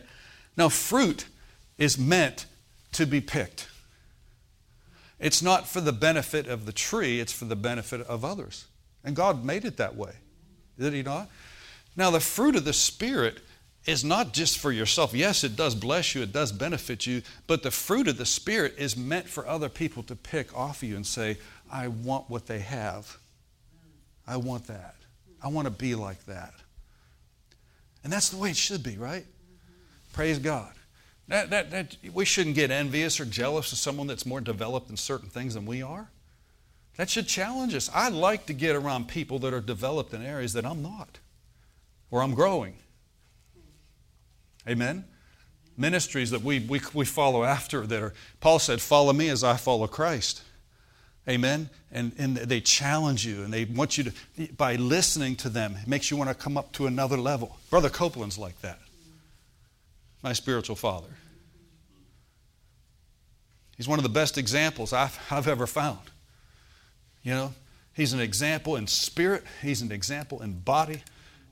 Now, fruit is meant to be picked. It's not for the benefit of the tree, it's for the benefit of others. And God made it that way. Did He not? Now, the fruit of the Spirit is not just for yourself. Yes, it does bless you, it does benefit you, but the fruit of the Spirit is meant for other people to pick off of you and say, I want what they have. I want that. I want to be like that. And that's the way it should be, right? Praise God. That, that, that, we shouldn't get envious or jealous of someone that's more developed in certain things than we are. That should challenge us. I like to get around people that are developed in areas that I'm not, or I'm growing. Amen? Ministries that we, we, we follow after that are, Paul said, Follow me as I follow Christ. Amen? And, and they challenge you and they want you to, by listening to them, it makes you want to come up to another level. Brother Copeland's like that, my spiritual father. He's one of the best examples I've, I've ever found. You know, he's an example in spirit, he's an example in body,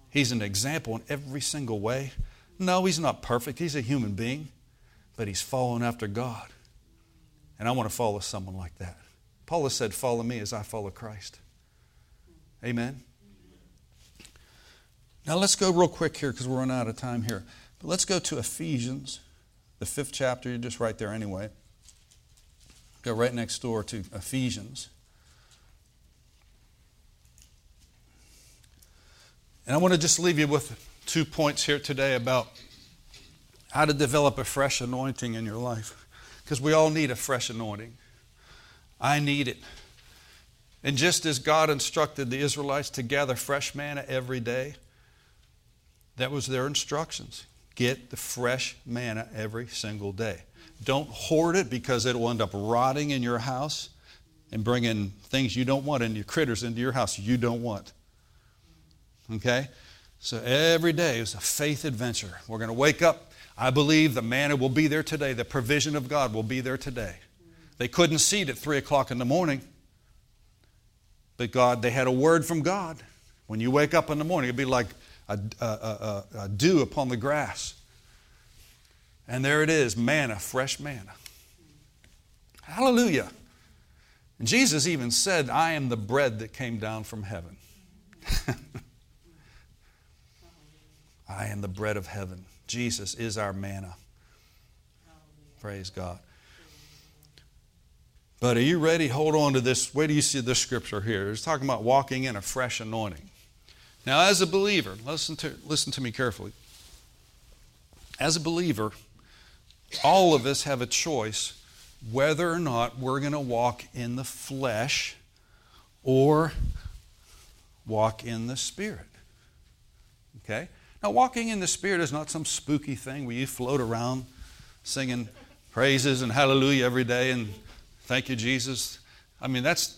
he's an example in every single way. No, he's not perfect. He's a human being, but he's following after God. And I want to follow someone like that. Paul has said, Follow me as I follow Christ. Amen. Now let's go real quick here because we're running out of time here. But let's go to Ephesians, the fifth chapter. You're just right there anyway. Go right next door to Ephesians. And I want to just leave you with two points here today about how to develop a fresh anointing in your life. Because we all need a fresh anointing. I need it. And just as God instructed the Israelites to gather fresh manna every day, that was their instructions. Get the fresh manna every single day. Don't hoard it because it will end up rotting in your house and bringing things you don't want and your critters into your house you don't want. Okay? So every day is a faith adventure. We're going to wake up. I believe the manna will be there today. The provision of God will be there today. They couldn't see it at 3 o'clock in the morning. But God, they had a word from God. When you wake up in the morning, it'd be like a, a, a, a dew upon the grass. And there it is manna, fresh manna. Hallelujah. And Jesus even said, I am the bread that came down from heaven. I am the bread of heaven. Jesus is our manna. Praise God. But are you ready? Hold on to this. Where do you see this scripture here? It's talking about walking in a fresh anointing. Now, as a believer, listen to, listen to me carefully. As a believer, all of us have a choice whether or not we're going to walk in the flesh or walk in the spirit. Okay? Now, walking in the Spirit is not some spooky thing where you float around singing praises and hallelujah every day and thank you, Jesus. I mean, that's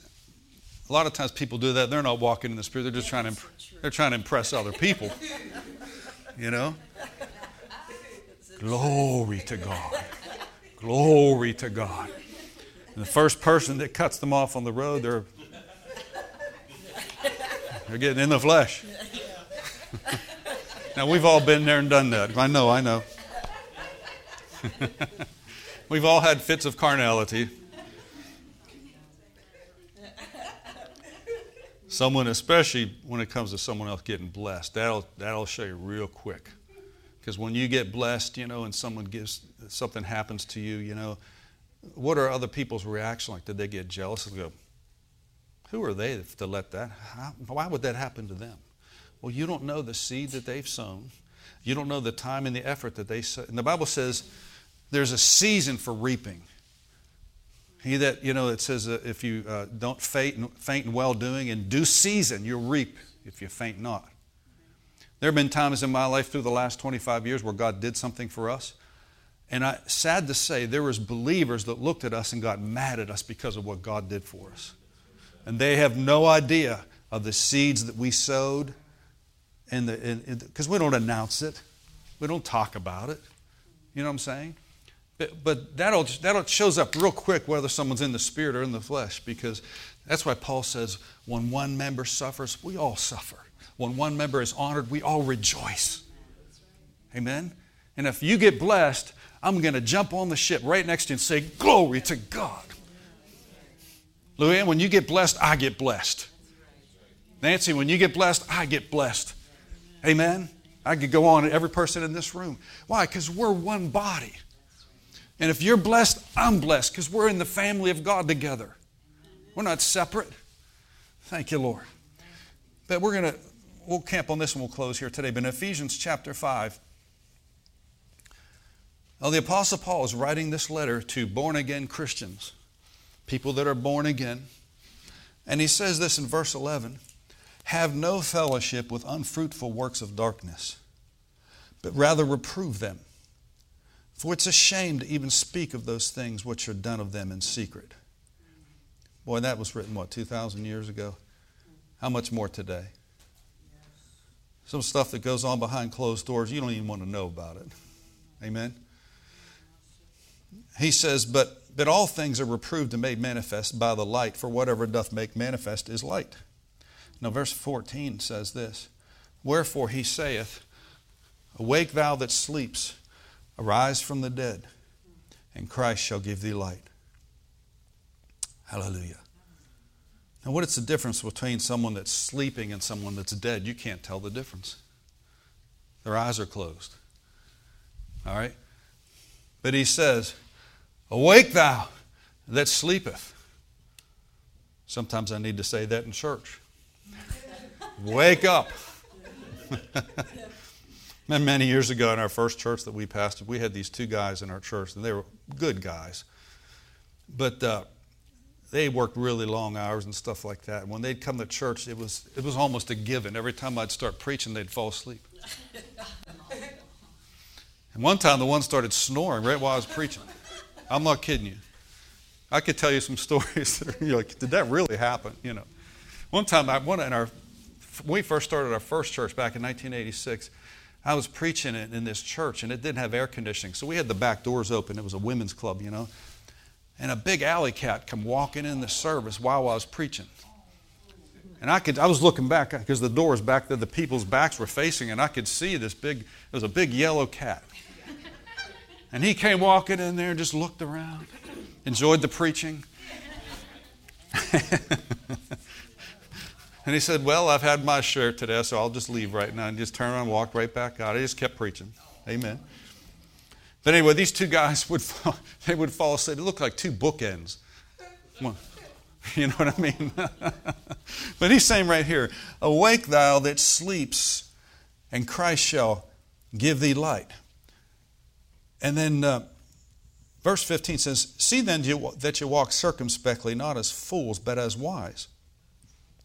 a lot of times people do that. They're not walking in the Spirit. They're just trying to they're trying to impress other people. You know. Glory to God. Glory to God. And the first person that cuts them off on the road, they're they're getting in the flesh. Now, we've all been there and done that. I know, I know. we've all had fits of carnality. Someone, especially when it comes to someone else getting blessed, that'll, that'll show you real quick. Because when you get blessed, you know, and someone gives, something happens to you, you know, what are other people's reaction like? Did they get jealous and go, who are they to let that? How, why would that happen to them? Well, you don't know the seed that they've sown. You don't know the time and the effort that they. And the Bible says there's a season for reaping. He that, you know, it says uh, if you uh, don't faint, faint in well doing, in due season you'll reap if you faint not. There have been times in my life through the last 25 years where God did something for us. And I, sad to say, there was believers that looked at us and got mad at us because of what God did for us. And they have no idea of the seeds that we sowed and because we don't announce it. We don't talk about it. You know what I'm saying? But, but that'll, that'll shows up real quick whether someone's in the spirit or in the flesh because that's why Paul says when one member suffers, we all suffer. When one member is honored, we all rejoice. Amen? And if you get blessed, I'm going to jump on the ship right next to you and say, Glory to God. Louis, when you get blessed, I get blessed. Nancy, when you get blessed, I get blessed. Amen? I could go on every person in this room. Why? Because we're one body. And if you're blessed, I'm blessed because we're in the family of God together. We're not separate. Thank you, Lord. But we're going to we'll camp on this and we'll close here today. But in Ephesians chapter 5, well, the Apostle Paul is writing this letter to born again Christians, people that are born again. And he says this in verse 11 Have no fellowship with unfruitful works of darkness, but rather reprove them. For it's a shame to even speak of those things which are done of them in secret. Boy, that was written, what, 2,000 years ago? How much more today? Some stuff that goes on behind closed doors, you don't even want to know about it. Amen? He says, but, but all things are reproved and made manifest by the light, for whatever doth make manifest is light. Now, verse 14 says this Wherefore he saith, Awake, thou that sleeps, arise from the dead, and Christ shall give thee light. Hallelujah. Now, what is the difference between someone that's sleeping and someone that's dead? You can't tell the difference. Their eyes are closed. All right? But he says, Awake thou that sleepeth. Sometimes I need to say that in church. Wake up. and Many years ago in our first church that we pastored, we had these two guys in our church, and they were good guys. But uh, they worked really long hours and stuff like that. And when they'd come to church, it was, it was almost a given. Every time I'd start preaching, they'd fall asleep. and one time, the one started snoring right while I was preaching. I'm not kidding you. I could tell you some stories that are, you're like, did that really happen? You know. One time, I, one in our, when we first started our first church back in 1986, I was preaching it in this church, and it didn't have air conditioning. So we had the back doors open. It was a women's club, you know and a big alley cat come walking in the service while I was preaching. And I could I was looking back because the doors back there, the people's backs were facing, and I could see this big, it was a big yellow cat. And he came walking in there just looked around, enjoyed the preaching. and he said, Well, I've had my share today, so I'll just leave right now and just turn around and walk right back out. I just kept preaching. Amen. But anyway, these two guys would fall, they would fall asleep. It looked like two bookends. You know what I mean? but he's saying right here, Awake thou that sleeps, and Christ shall give thee light. And then uh, verse 15 says, See then that you walk circumspectly, not as fools, but as wise.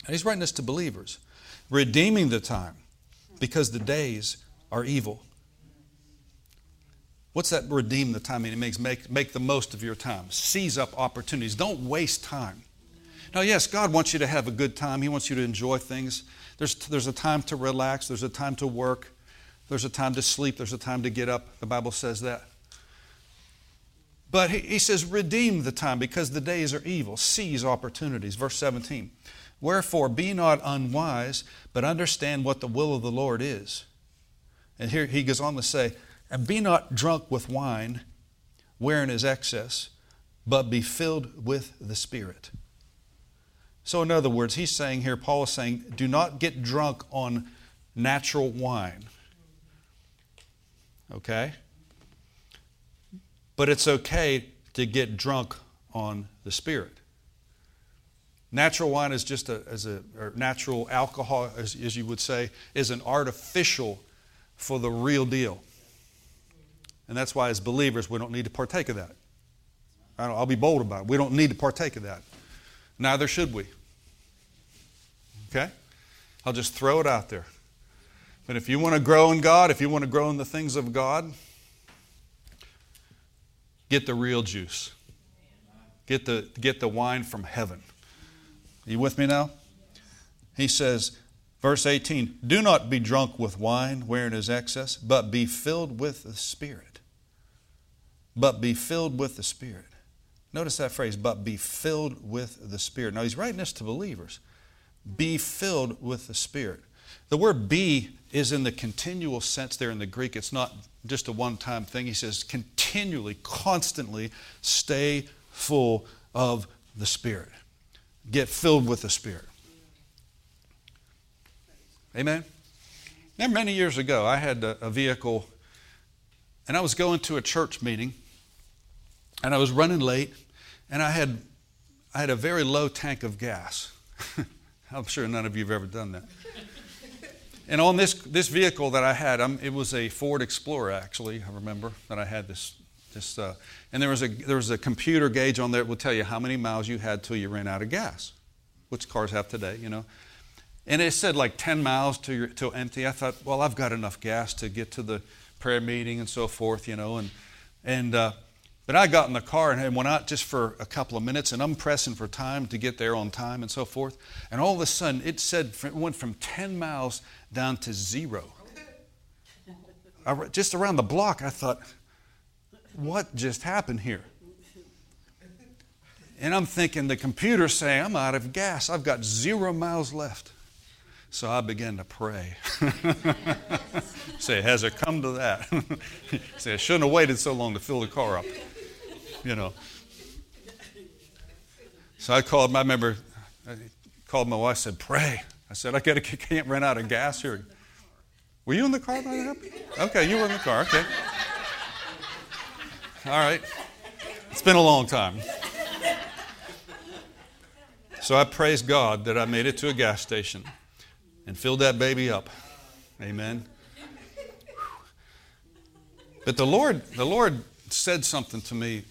He's writing this to believers, redeeming the time, because the days are evil. What's that redeem the time? It makes make, make the most of your time. Seize up opportunities. Don't waste time. Now, yes, God wants you to have a good time. He wants you to enjoy things. There's, there's a time to relax. There's a time to work. There's a time to sleep. There's a time to get up. The Bible says that. But he, he says, redeem the time because the days are evil. Seize opportunities. Verse 17. Wherefore, be not unwise, but understand what the will of the Lord is. And here he goes on to say, and be not drunk with wine, wherein is excess, but be filled with the Spirit. So, in other words, he's saying here, Paul is saying, do not get drunk on natural wine. Okay? But it's okay to get drunk on the Spirit. Natural wine is just a, as a natural alcohol, as, as you would say, is an artificial for the real deal. And that's why, as believers, we don't need to partake of that. I'll be bold about it. We don't need to partake of that. Neither should we. Okay? I'll just throw it out there. But if you want to grow in God, if you want to grow in the things of God, get the real juice. Get the, get the wine from heaven. You with me now? He says, verse 18, Do not be drunk with wine wherein is excess, but be filled with the Spirit. But be filled with the Spirit. Notice that phrase, but be filled with the Spirit. Now, he's writing this to believers. Be filled with the Spirit. The word be is in the continual sense there in the Greek. It's not just a one time thing. He says continually, constantly stay full of the Spirit. Get filled with the Spirit. Amen? Now, many years ago, I had a, vehicle and I was going to a church meeting and I was running late and I had, I had a very low tank of gas. I'm sure none of you have ever done that. And on this, this vehicle that I had, um, it was a Ford Explorer, actually, I remember that I had this. This uh, and there was, a, there was a computer gauge on there that would tell you how many miles you had till you ran out of gas, which cars have today, you know. And it said like 10 miles to your, till empty. I thought, well, I've got enough gas to get to the prayer meeting and so forth, you know. And, and uh, but I got in the car and went out just for a couple of minutes, and I'm pressing for time to get there on time and so forth. And all of a sudden, it said it went from 10 miles down to zero. I, just around the block, I thought, what just happened here? And I'm thinking the computer's saying, I'm out of gas. I've got zero miles left. So I began to pray. Say, has it come to that? Say, I shouldn't have waited so long to fill the car up you know. So I called, my member, I called my wife, said, pray. I said, I gotta, can't run out of gas here. Were you in the car by that? Okay, you were in the car, okay. All right. It's been a long time. So I praise God that I made it to a gas station and filled that baby up. Amen. But the Lord, the Lord said something to me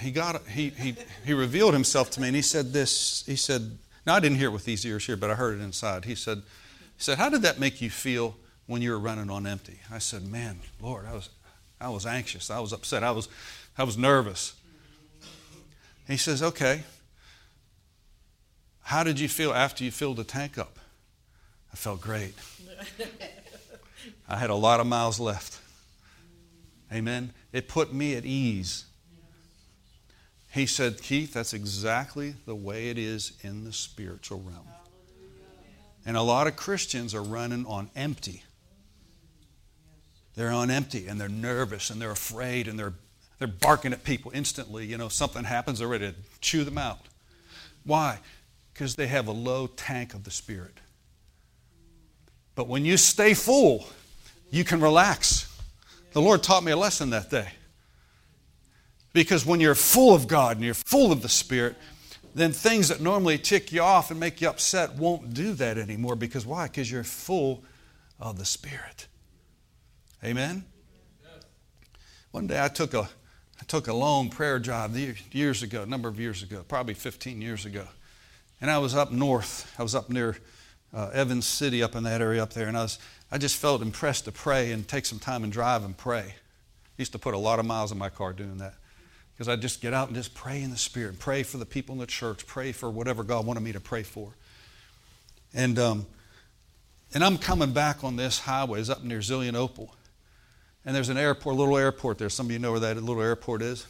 he got he, he he revealed himself to me and he said this he said now i didn't hear it with these ears here but i heard it inside he said he said how did that make you feel when you were running on empty i said man lord i was i was anxious. I was upset. I was i was nervous. He says okay. How did you feel after you filled the tank up? I felt great. I had a lot of miles left. Amen. It put me at ease. He said, Keith, that's exactly the way it is in the spiritual realm. And a lot of Christians are running on empty. They're on empty and they're nervous and they're afraid and they're, they're barking at people instantly. You know, something happens, they're ready to chew them out. Why? Because they have a low tank of the Spirit. But when you stay full, you can relax. The Lord taught me a lesson that day. Because when you're full of God and you're full of the Spirit, then things that normally tick you off and make you upset won't do that anymore. Because why? Because you're full of the Spirit. Amen? One day I took a, I took a long prayer job years ago, a number of years ago, probably 15 years ago. And I was up north. I was up near uh, Evans City, up in that area up there. And I, was, I just felt impressed to pray and take some time and drive and pray. I used to put a lot of miles in my car doing that because I'd just get out and just pray in the Spirit, and pray for the people in the church, pray for whatever God wanted me to pray for. And um, and I'm coming back on this highway, it's up near Zelienople. And there's an airport, a little airport there. Some of you know where that little airport is.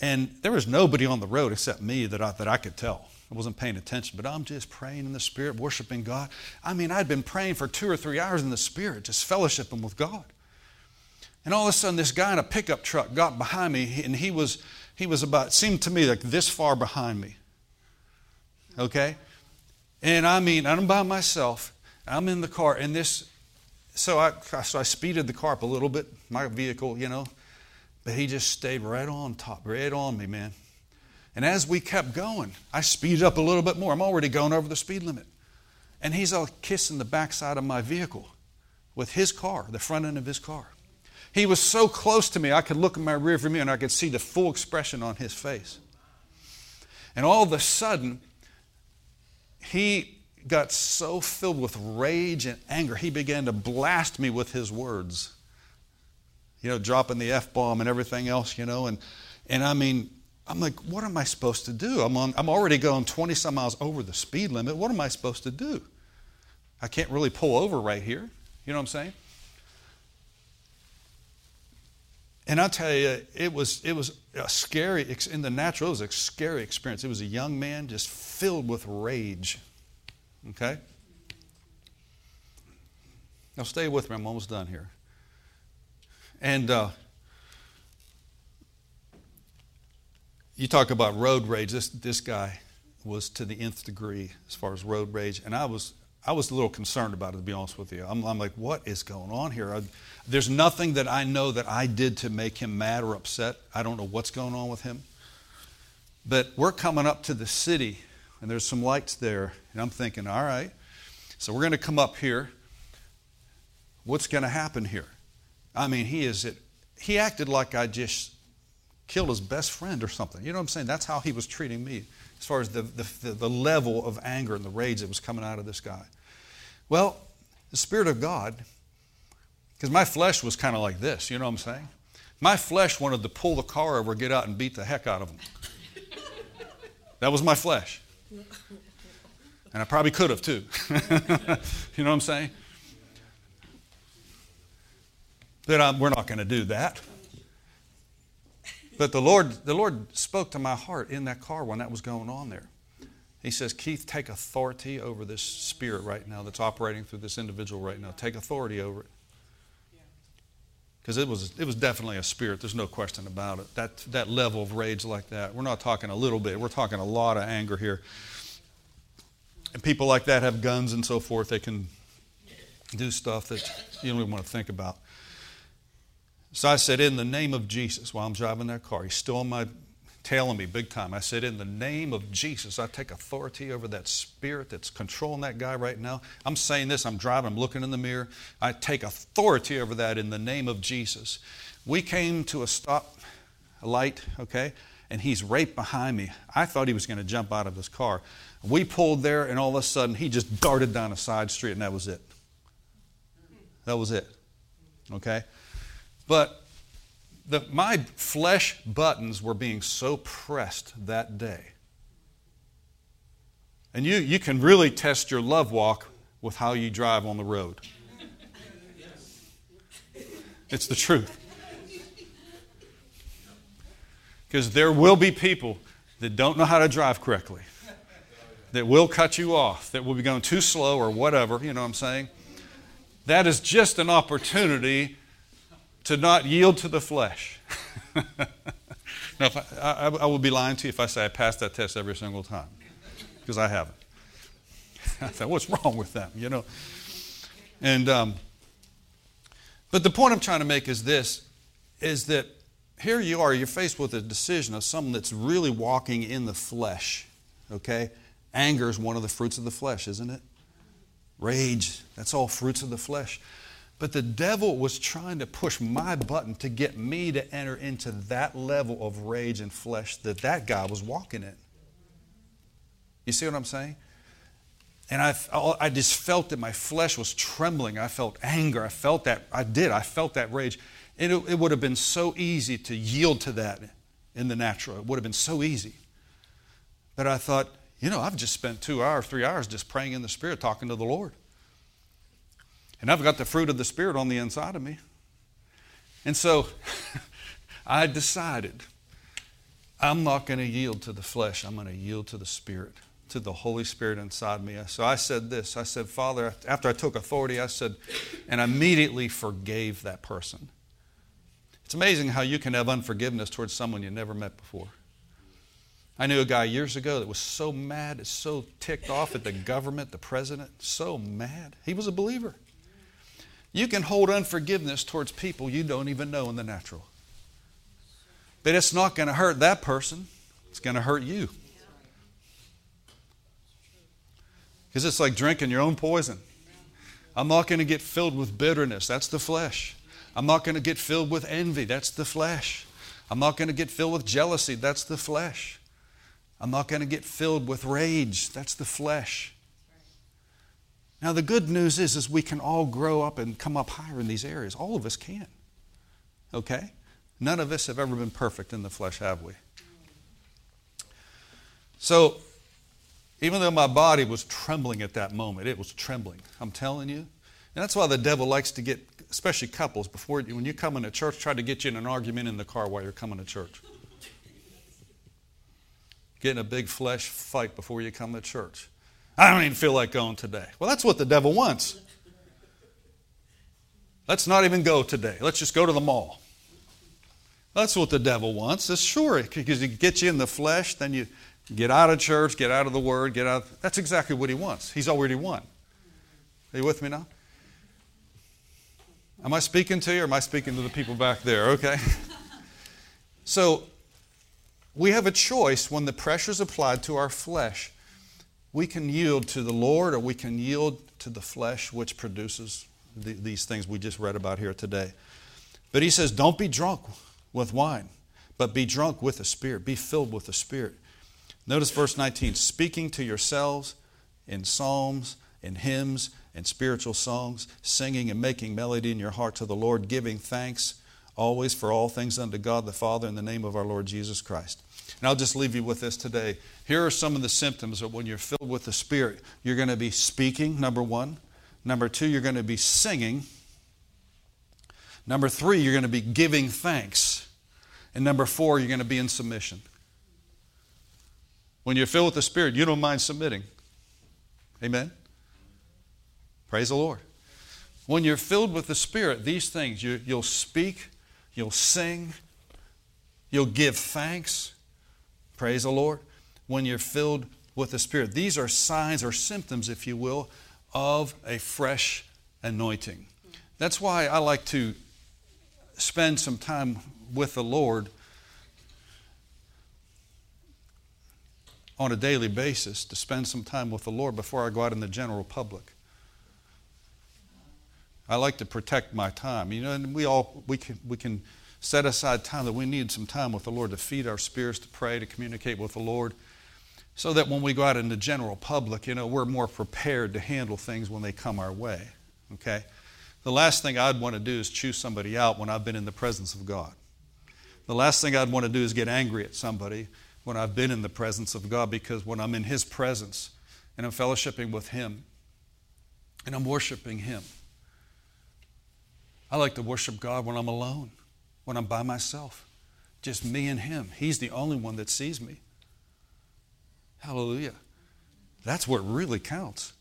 And there was nobody on the road except me that I, that I could tell. I wasn't paying attention, but I'm just praying in the Spirit, worshiping God. I mean, I'd been praying for two or three hours in the Spirit, just fellowshipping with God. And all of a sudden, this guy in a pickup truck got behind me, and he was, he was about, seemed to me like this far behind me. Okay? And I mean, I'm by myself. I'm in the car, and this, so I, so I speeded the car up a little bit, my vehicle, you know, but he just stayed right on top, right on me, man. And as we kept going, I speeded up a little bit more. I'm already going over the speed limit. And he's all kissing the backside of my vehicle with his car, the front end of his car. He was so close to me, I could look in my rearview mirror and I could see the full expression on his face. And all of a sudden, he got so filled with rage and anger, he began to blast me with his words. You know, dropping the F bomb and everything else, you know. And, and I mean, I'm like, what am I supposed to do? I'm, on, I'm already going 20 some miles over the speed limit. What am I supposed to do? I can't really pull over right here. You know what I'm saying? And I'll tell you, it was, it was a scary, in the natural, it was a scary experience. It was a young man just filled with rage. Okay? Now, stay with me. I'm almost done here. And uh, you talk about road rage. This, this guy was to the nth degree as far as road rage. And I was I was a little concerned about it, to be honest with you. I'm, I'm like, what is going on here? I, there's nothing that I know that I did to make him mad or upset. I don't know what's going on with him. But we're coming up to the city, and there's some lights there. And I'm thinking, all right, so we're going to come up here. What's going to happen here? I mean, he is it. He acted like I just killed his best friend or something. You know what I'm saying? That's how he was treating me as far as the, the, the level of anger and the rage that was coming out of this guy. Well, the Spirit of God, because my flesh was kind of like this, you know what I'm saying? My flesh wanted to pull the car over, get out, and beat the heck out of him. that was my flesh. And I probably could have too. you know what I'm saying? But um, we're not going to do that. But the Lord, the Lord spoke to my heart in that car when that was going on there. He says, Keith, take authority over this spirit right now that's operating through this individual right now. Take authority over it. Because it was, it was definitely a spirit, there's no question about it. That, that level of rage like that. We're not talking a little bit, we're talking a lot of anger here. And people like that have guns and so forth. They can do stuff that you don't even want to think about. So I said, In the name of Jesus, while I'm driving that car, he's still on my on me big time. I said, In the name of Jesus, I take authority over that spirit that's controlling that guy right now. I'm saying this, I'm driving, I'm looking in the mirror. I take authority over that in the name of Jesus. We came to a stop, a light, okay, and he's right behind me. I thought he was going to jump out of his car. We pulled there, and all of a sudden, he just darted down a side street, and that was it. That was it. Okay? But the, my flesh buttons were being so pressed that day. And you, you can really test your love walk with how you drive on the road. It's the truth. Because there will be people that don't know how to drive correctly, that will cut you off, that will be going too slow or whatever, you know what I'm saying? That is just an opportunity to not yield to the flesh. now, I, I, I will be lying to you if I say I passed that test every single time, because I haven't. I thought, what's wrong with them, you know? And, um, but the point I'm trying to make is this, is that here you are, you're faced with a decision of someone that's really walking in the flesh, okay? Anger is one of the fruits of the flesh, isn't it? Rage, that's all fruits of the flesh. But the devil was trying to push my button to get me to enter into that level of rage and flesh that that guy was walking in. You see what I'm saying? And I, I just felt that my flesh was trembling. I felt anger. I felt that. I did. I felt that rage. And it, it would have been so easy to yield to that in the natural. It would have been so easy. But I thought, you know, I've just spent two hours, three hours just praying in the Spirit, talking to the Lord. And I've got the fruit of the Spirit on the inside of me. And so I decided I'm not going to yield to the flesh, I'm going to yield to the Spirit, to the Holy Spirit inside me. So I said this I said, Father, after I took authority, I said, and I immediately forgave that person. It's amazing how you can have unforgiveness towards someone you never met before. I knew a guy years ago that was so mad, so ticked off at the government, the president, so mad. He was a believer. You can hold unforgiveness towards people you don't even know in the natural. But it's not going to hurt that person. It's going to hurt you. Because it's like drinking your own poison. I'm not going to get filled with bitterness. That's the flesh. I'm not going to get filled with envy. That's the flesh. I'm not going to get filled with jealousy. That's the flesh. I'm not going to get filled with rage. That's the flesh. Now the good news is is we can all grow up and come up higher in these areas. All of us can. Okay? None of us have ever been perfect in the flesh, have we? So, even though my body was trembling at that moment, it was trembling. I'm telling you. And that's why the devil likes to get, especially couples, before when you come into church, try to get you in an argument in the car while you're coming to church. Get in a big flesh fight before you come to church. I don't even feel like going today. Well, that's what the devil wants. Let's not even go today. Let's just go to the mall. That's what the devil wants. It's sure because he gets you in the flesh, then you get out of church, get out of the word, get out. That's exactly what he wants. He's already won. Are you with me now? Am I speaking to you or am I speaking to the people back there? Okay. So we have a choice when the pressure is applied to our flesh. We can yield to the Lord or we can yield to the flesh, which produces the, these things we just read about here today. But he says, don't be drunk with wine, but be drunk with the Spirit. Be filled with the Spirit. Notice verse 19 speaking to yourselves in psalms, in hymns, and spiritual songs, singing and making melody in your heart to the Lord, giving thanks always for all things unto God the Father in the name of our Lord Jesus Christ. And I'll just leave you with this today. Here are some of the symptoms of when you're filled with the Spirit. You're going to be speaking, number one. Number two, you're going to be singing. Number three, you're going to be giving thanks. And number four, you're going to be in submission. When you're filled with the Spirit, you don't mind submitting. Amen? Praise the Lord. When you're filled with the Spirit, these things, you, will speak, you'll sing, you'll give thanks. Praise the Lord. When you're filled with the Spirit, these are signs or symptoms, if you will, of a fresh anointing. That's why I like to spend some time with the Lord on a daily basis, to spend some time with the Lord before I go out in the general public. I like to protect my time. You know, and we all we can we can set aside time that we need some time with the Lord to feed our spirits, to pray, to communicate with the Lord, so that when we go out in the general public, you know, we're more prepared to handle things when they come our way. Okay? The last thing I'd want to do is choose somebody out when I've been in the presence of God. The last thing I'd want to do is get angry at somebody when I've been in the presence of God because when I'm in His presence and I'm fellowshipping with Him and I'm worshiping Him, I like to worship God when I'm alone, when I'm by myself. Just me and Him. He's the only one that sees me. Hallelujah. That's what really counts.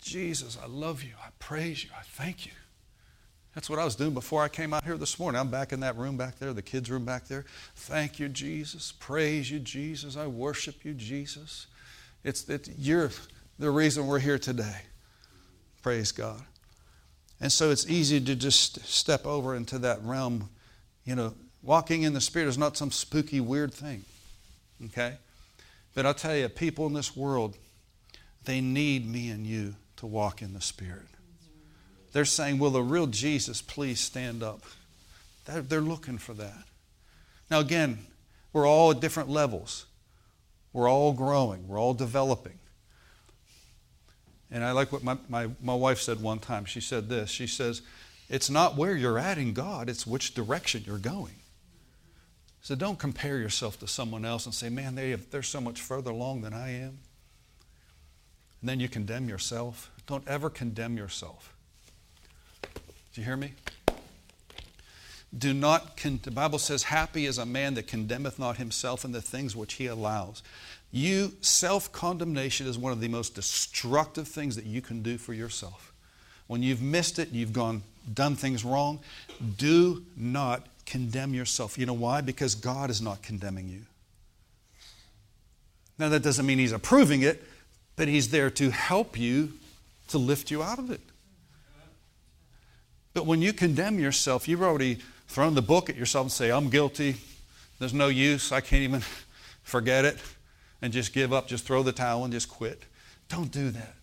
Jesus, I love you. I praise you. I thank you. That's what I was doing before I came out here this morning. I'm back in that room back there, the kids' room back there. Thank you, Jesus. Praise you, Jesus. I worship you, Jesus. It's it, you're the reason we're here today. Praise God. And so it's easy to just step over into that realm. You know, walking in the Spirit is not some spooky, weird thing. Okay? But I'll tell you, people in this world, they need me and you to walk in the Spirit. They're saying, Will the real Jesus please stand up? They're looking for that. Now, again, we're all at different levels. We're all growing, we're all developing. And I like what my, my, my wife said one time. She said this She says, It's not where you're at in God, it's which direction you're going. So don't compare yourself to someone else and say, Man, they have, they're so much further along than I am. And then you condemn yourself. Don't ever condemn yourself. Do you hear me? Do not, con- the Bible says, Happy is a man that condemneth not himself in the things which he allows. You, self condemnation is one of the most destructive things that you can do for yourself. When you've missed it, you've gone, done things wrong, do not condemn yourself. You know why? Because God is not condemning you. Now, that doesn't mean He's approving it, but He's there to help you to lift you out of it. But when you condemn yourself, you've already thrown the book at yourself and say, I'm guilty. There's no use. I can't even forget it and just give up, just throw the towel and just quit. Don't do that.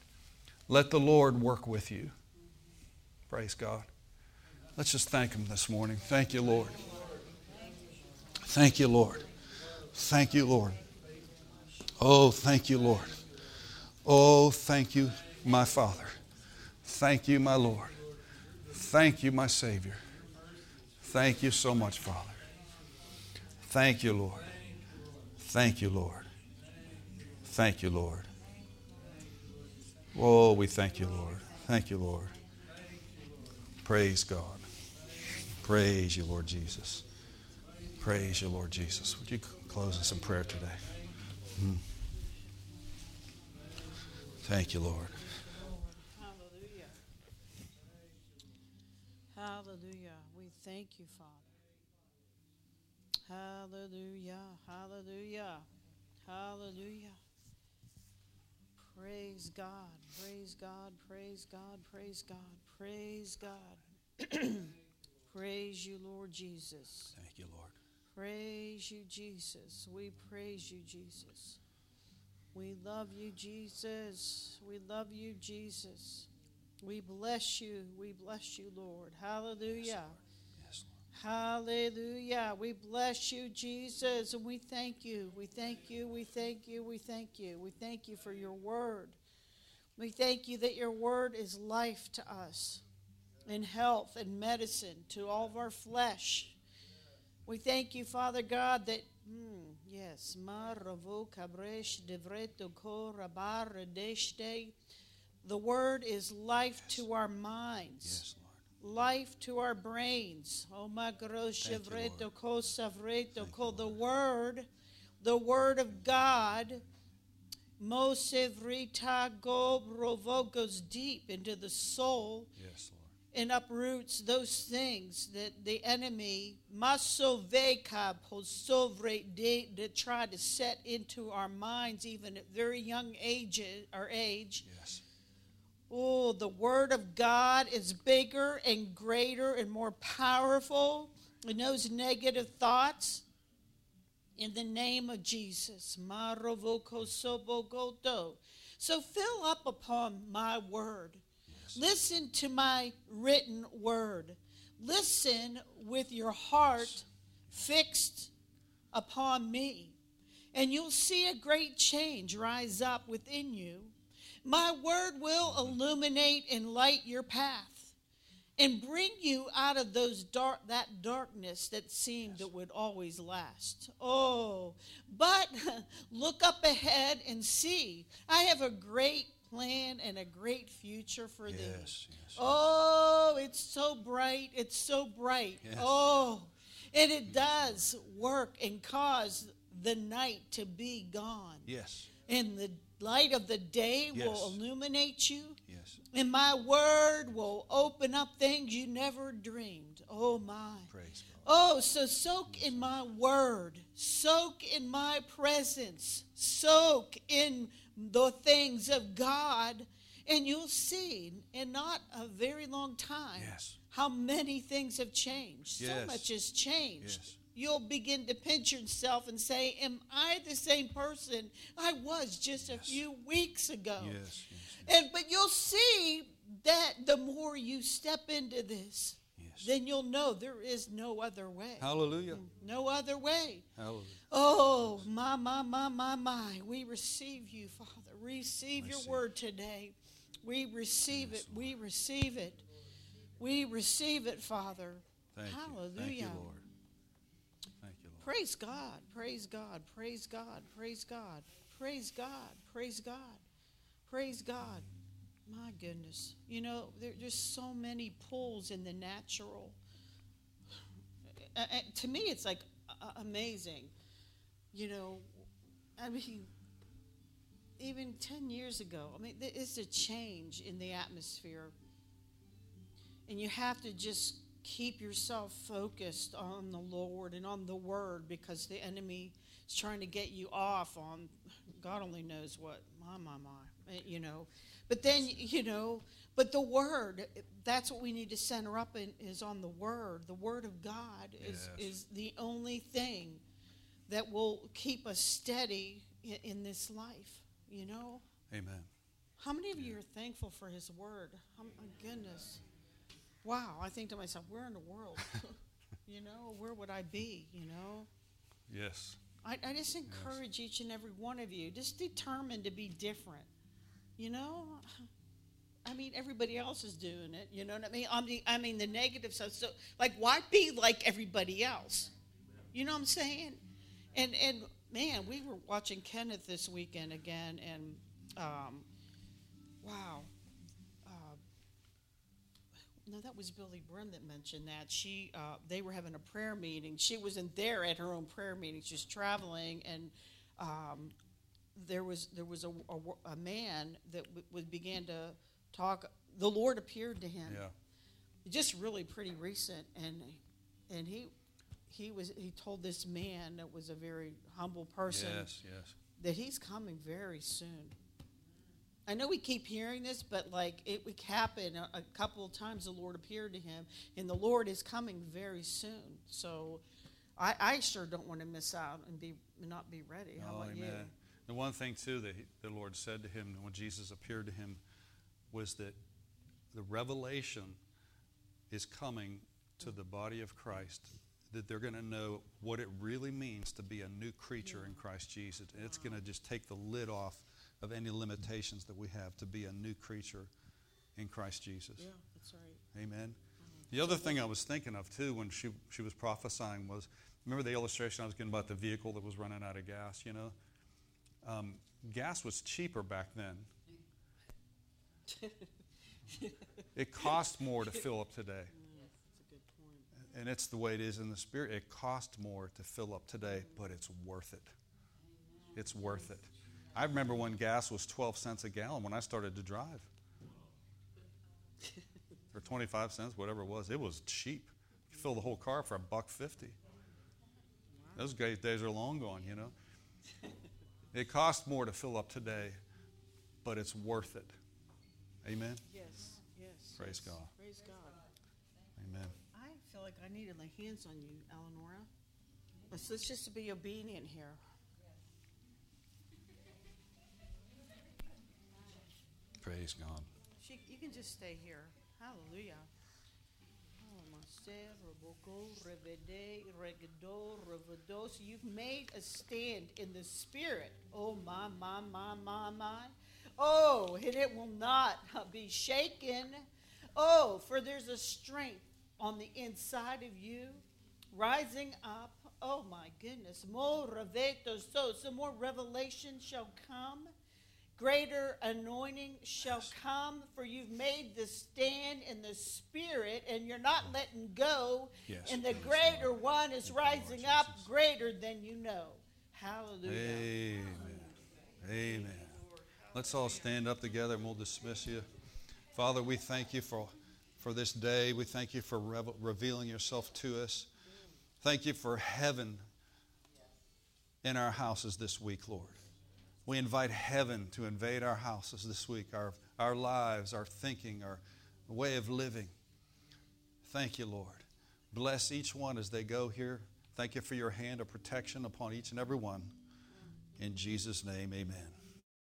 Let the Lord work with you. Praise God. Let's just thank Him this morning. Thank you, Lord. Thank you, Lord. Thank you, Lord. Oh, thank you, Lord. Oh, thank you, my Father. Thank you, my Lord. Thank you, my Savior. Thank you so much, Father. Thank you, Lord. Thank you, Lord. Thank you, Lord. Oh, we thank you, Lord. Thank you, Lord. Praise God. Praise you, Lord Jesus. Praise you, Lord Jesus. Would you close us in prayer today? Hmm. Thank you, Lord. Hallelujah. Hallelujah. We thank you, Father. Hallelujah. Hallelujah. Hallelujah. Praise God. Praise God. Praise God. Praise God. Praise God. praise you, Lord Jesus. Thank you, Lord. Praise you, Jesus. We praise you, Jesus. We love you, Jesus. We love you, Jesus. We bless you. We bless you, Lord. Hallelujah. Yes, Hallelujah. We bless you, Jesus, and we thank you. We thank you. We thank you. We thank you. We thank you for your word. We thank you that your word is life to us and health and medicine to all of our flesh. We thank you, Father God, that, mm, yes, maravo kabresh devreto ko rabar the word is life to our minds Yes, Lord. life to our brains. Oh my grosh Thank you, Lord. evreto ko savreto ko the word, the word of God. Mosevrita go goes deep into the soul Yes, Lord. And uproots those things that the enemy masoveka posovre de to try to set into our minds even at very young age or age. Yes. Oh, the Word of God is bigger and greater and more powerful than those negative thoughts. In the name of Jesus. So fill up upon my word. Listen to my written word. Listen with your heart fixed upon me, and you'll see a great change rise up within you. My word will illuminate and light your path and bring you out of those dark that darkness that seemed it would always last. Oh, but look up ahead and see. I have a great plan and a great future for thee. Yes, yes. Oh, it's so bright. It's so bright. Yes. Oh, and it does work and cause the night to be gone. Yes. And the light of the day will illuminate you. Yes. And my word will open up things you never dreamed. Oh, my. Praise God. Oh, so soak in my word, soak in my presence, soak in the things of God, and you'll see in not a very long time Yes. how many things have changed. So much has changed. Yes. You'll begin to pinch yourself and say, Am I the same person I was just a few weeks ago? Yes. Yes. And but you'll see that the more you step into this, Yes. then you'll know there is no other way. Hallelujah. No other way. Hallelujah. Oh, my, my, my, my, my. We receive you, Father. Receive your word today. We receive it. We receive it. We receive it, Father. Hallelujah. Thank you, Lord. Thank you, Lord. Praise God. Praise God. Praise God. Praise God. Praise God. Praise God. Praise God. My goodness. You know, there, there's so many pulls in the natural. To me, it's like uh, amazing. You know, I mean, even 10 years ago, I mean, there is a change in the atmosphere. And you have to just keep yourself focused on the Lord and on the Word because the enemy is trying to get you off on God only knows what. My, my, my. eh, You know. But then, you know, but the Word, that's what we need to center up in, is on the Word. The Word of God is, Yes. is the only thing that will keep us steady in, in this life. You know. Amen. How many of you are thankful for His Word? Oh, my goodness. Wow. I think to myself, where in the world? you know, where would I be? You know. Yes. I, I just encourage yes. each and every one of you, just determined to be different. You know, I mean, everybody else is doing it. You know what I mean? I mean, I mean the negative stuff. So, like, why be like everybody else? You know what I'm saying? And and man, we were watching Kenneth this weekend again, and um, wow. Uh, no, that was Billye Brim that mentioned that. She, uh, they were having a prayer meeting. She wasn't there at her own prayer meeting. She was traveling, and um, there was there was a, a, a man that w- w- began to talk. The Lord appeared to him. Yeah. Just really pretty recent, and and he he was he told this man that was a very humble person. Yes, yes. That he's coming very soon. I know we keep hearing this, but like it would happen a, a couple of times. The Lord appeared to him, and the Lord is coming very soon. So, I, I sure don't want to miss out and be not be ready. How oh, about amen. you? The one thing too that he, the Lord said to him when Jesus appeared to him was that the revelation is coming to the body of Christ that they're going to know what it really means to be a new creature in Christ Jesus. And it's going to just take the lid off of any limitations that we have to be a new creature in Christ Jesus. Yeah, that's right. Amen. The other thing I was thinking of too when she, she was prophesying was remember the illustration I was getting about the vehicle that was running out of gas, you know? Um, gas was cheaper back then. it costs more to fill up today. And it's the way it is in the spirit. It costs more to fill up today, but it's worth it. It's worth it. I remember when gas was 12 cents a gallon when I started to drive. or 25 cents, whatever it was. It was cheap. You fill the whole car for a buck 50. Those great days are long gone, you know. It costs more to fill up today, but it's worth it. Amen. Yes, yes. Praise yes. God. Praise God. Like I need to lay hands on you, Eleonora. Let's, let's just be obedient here. Praise God. She, you can just stay here. Hallelujah. So you've made a stand in the spirit. Oh, my, my, my, my, my. Oh, and it will not be shaken. Oh, for there's a strength on the inside of you rising up. Oh, my goodness. More so some more revelation shall come greater anointing shall come, for you've made the stand in the Spirit, and you're not letting go. Yes. And the greater one is rising up, greater than you know. Hallelujah. Amen. Amen. Let's all stand up together and we'll dismiss you. Father, we thank you for, for this day. We thank you for revealing yourself to us. Thank you for heaven in our houses this week, Lord. We invite heaven to invade our houses this week, our, our lives, our thinking, our way of living. Thank you, Lord. Bless each one as they go here. Thank you for your hand of protection upon each and every one. In Jesus' name, amen.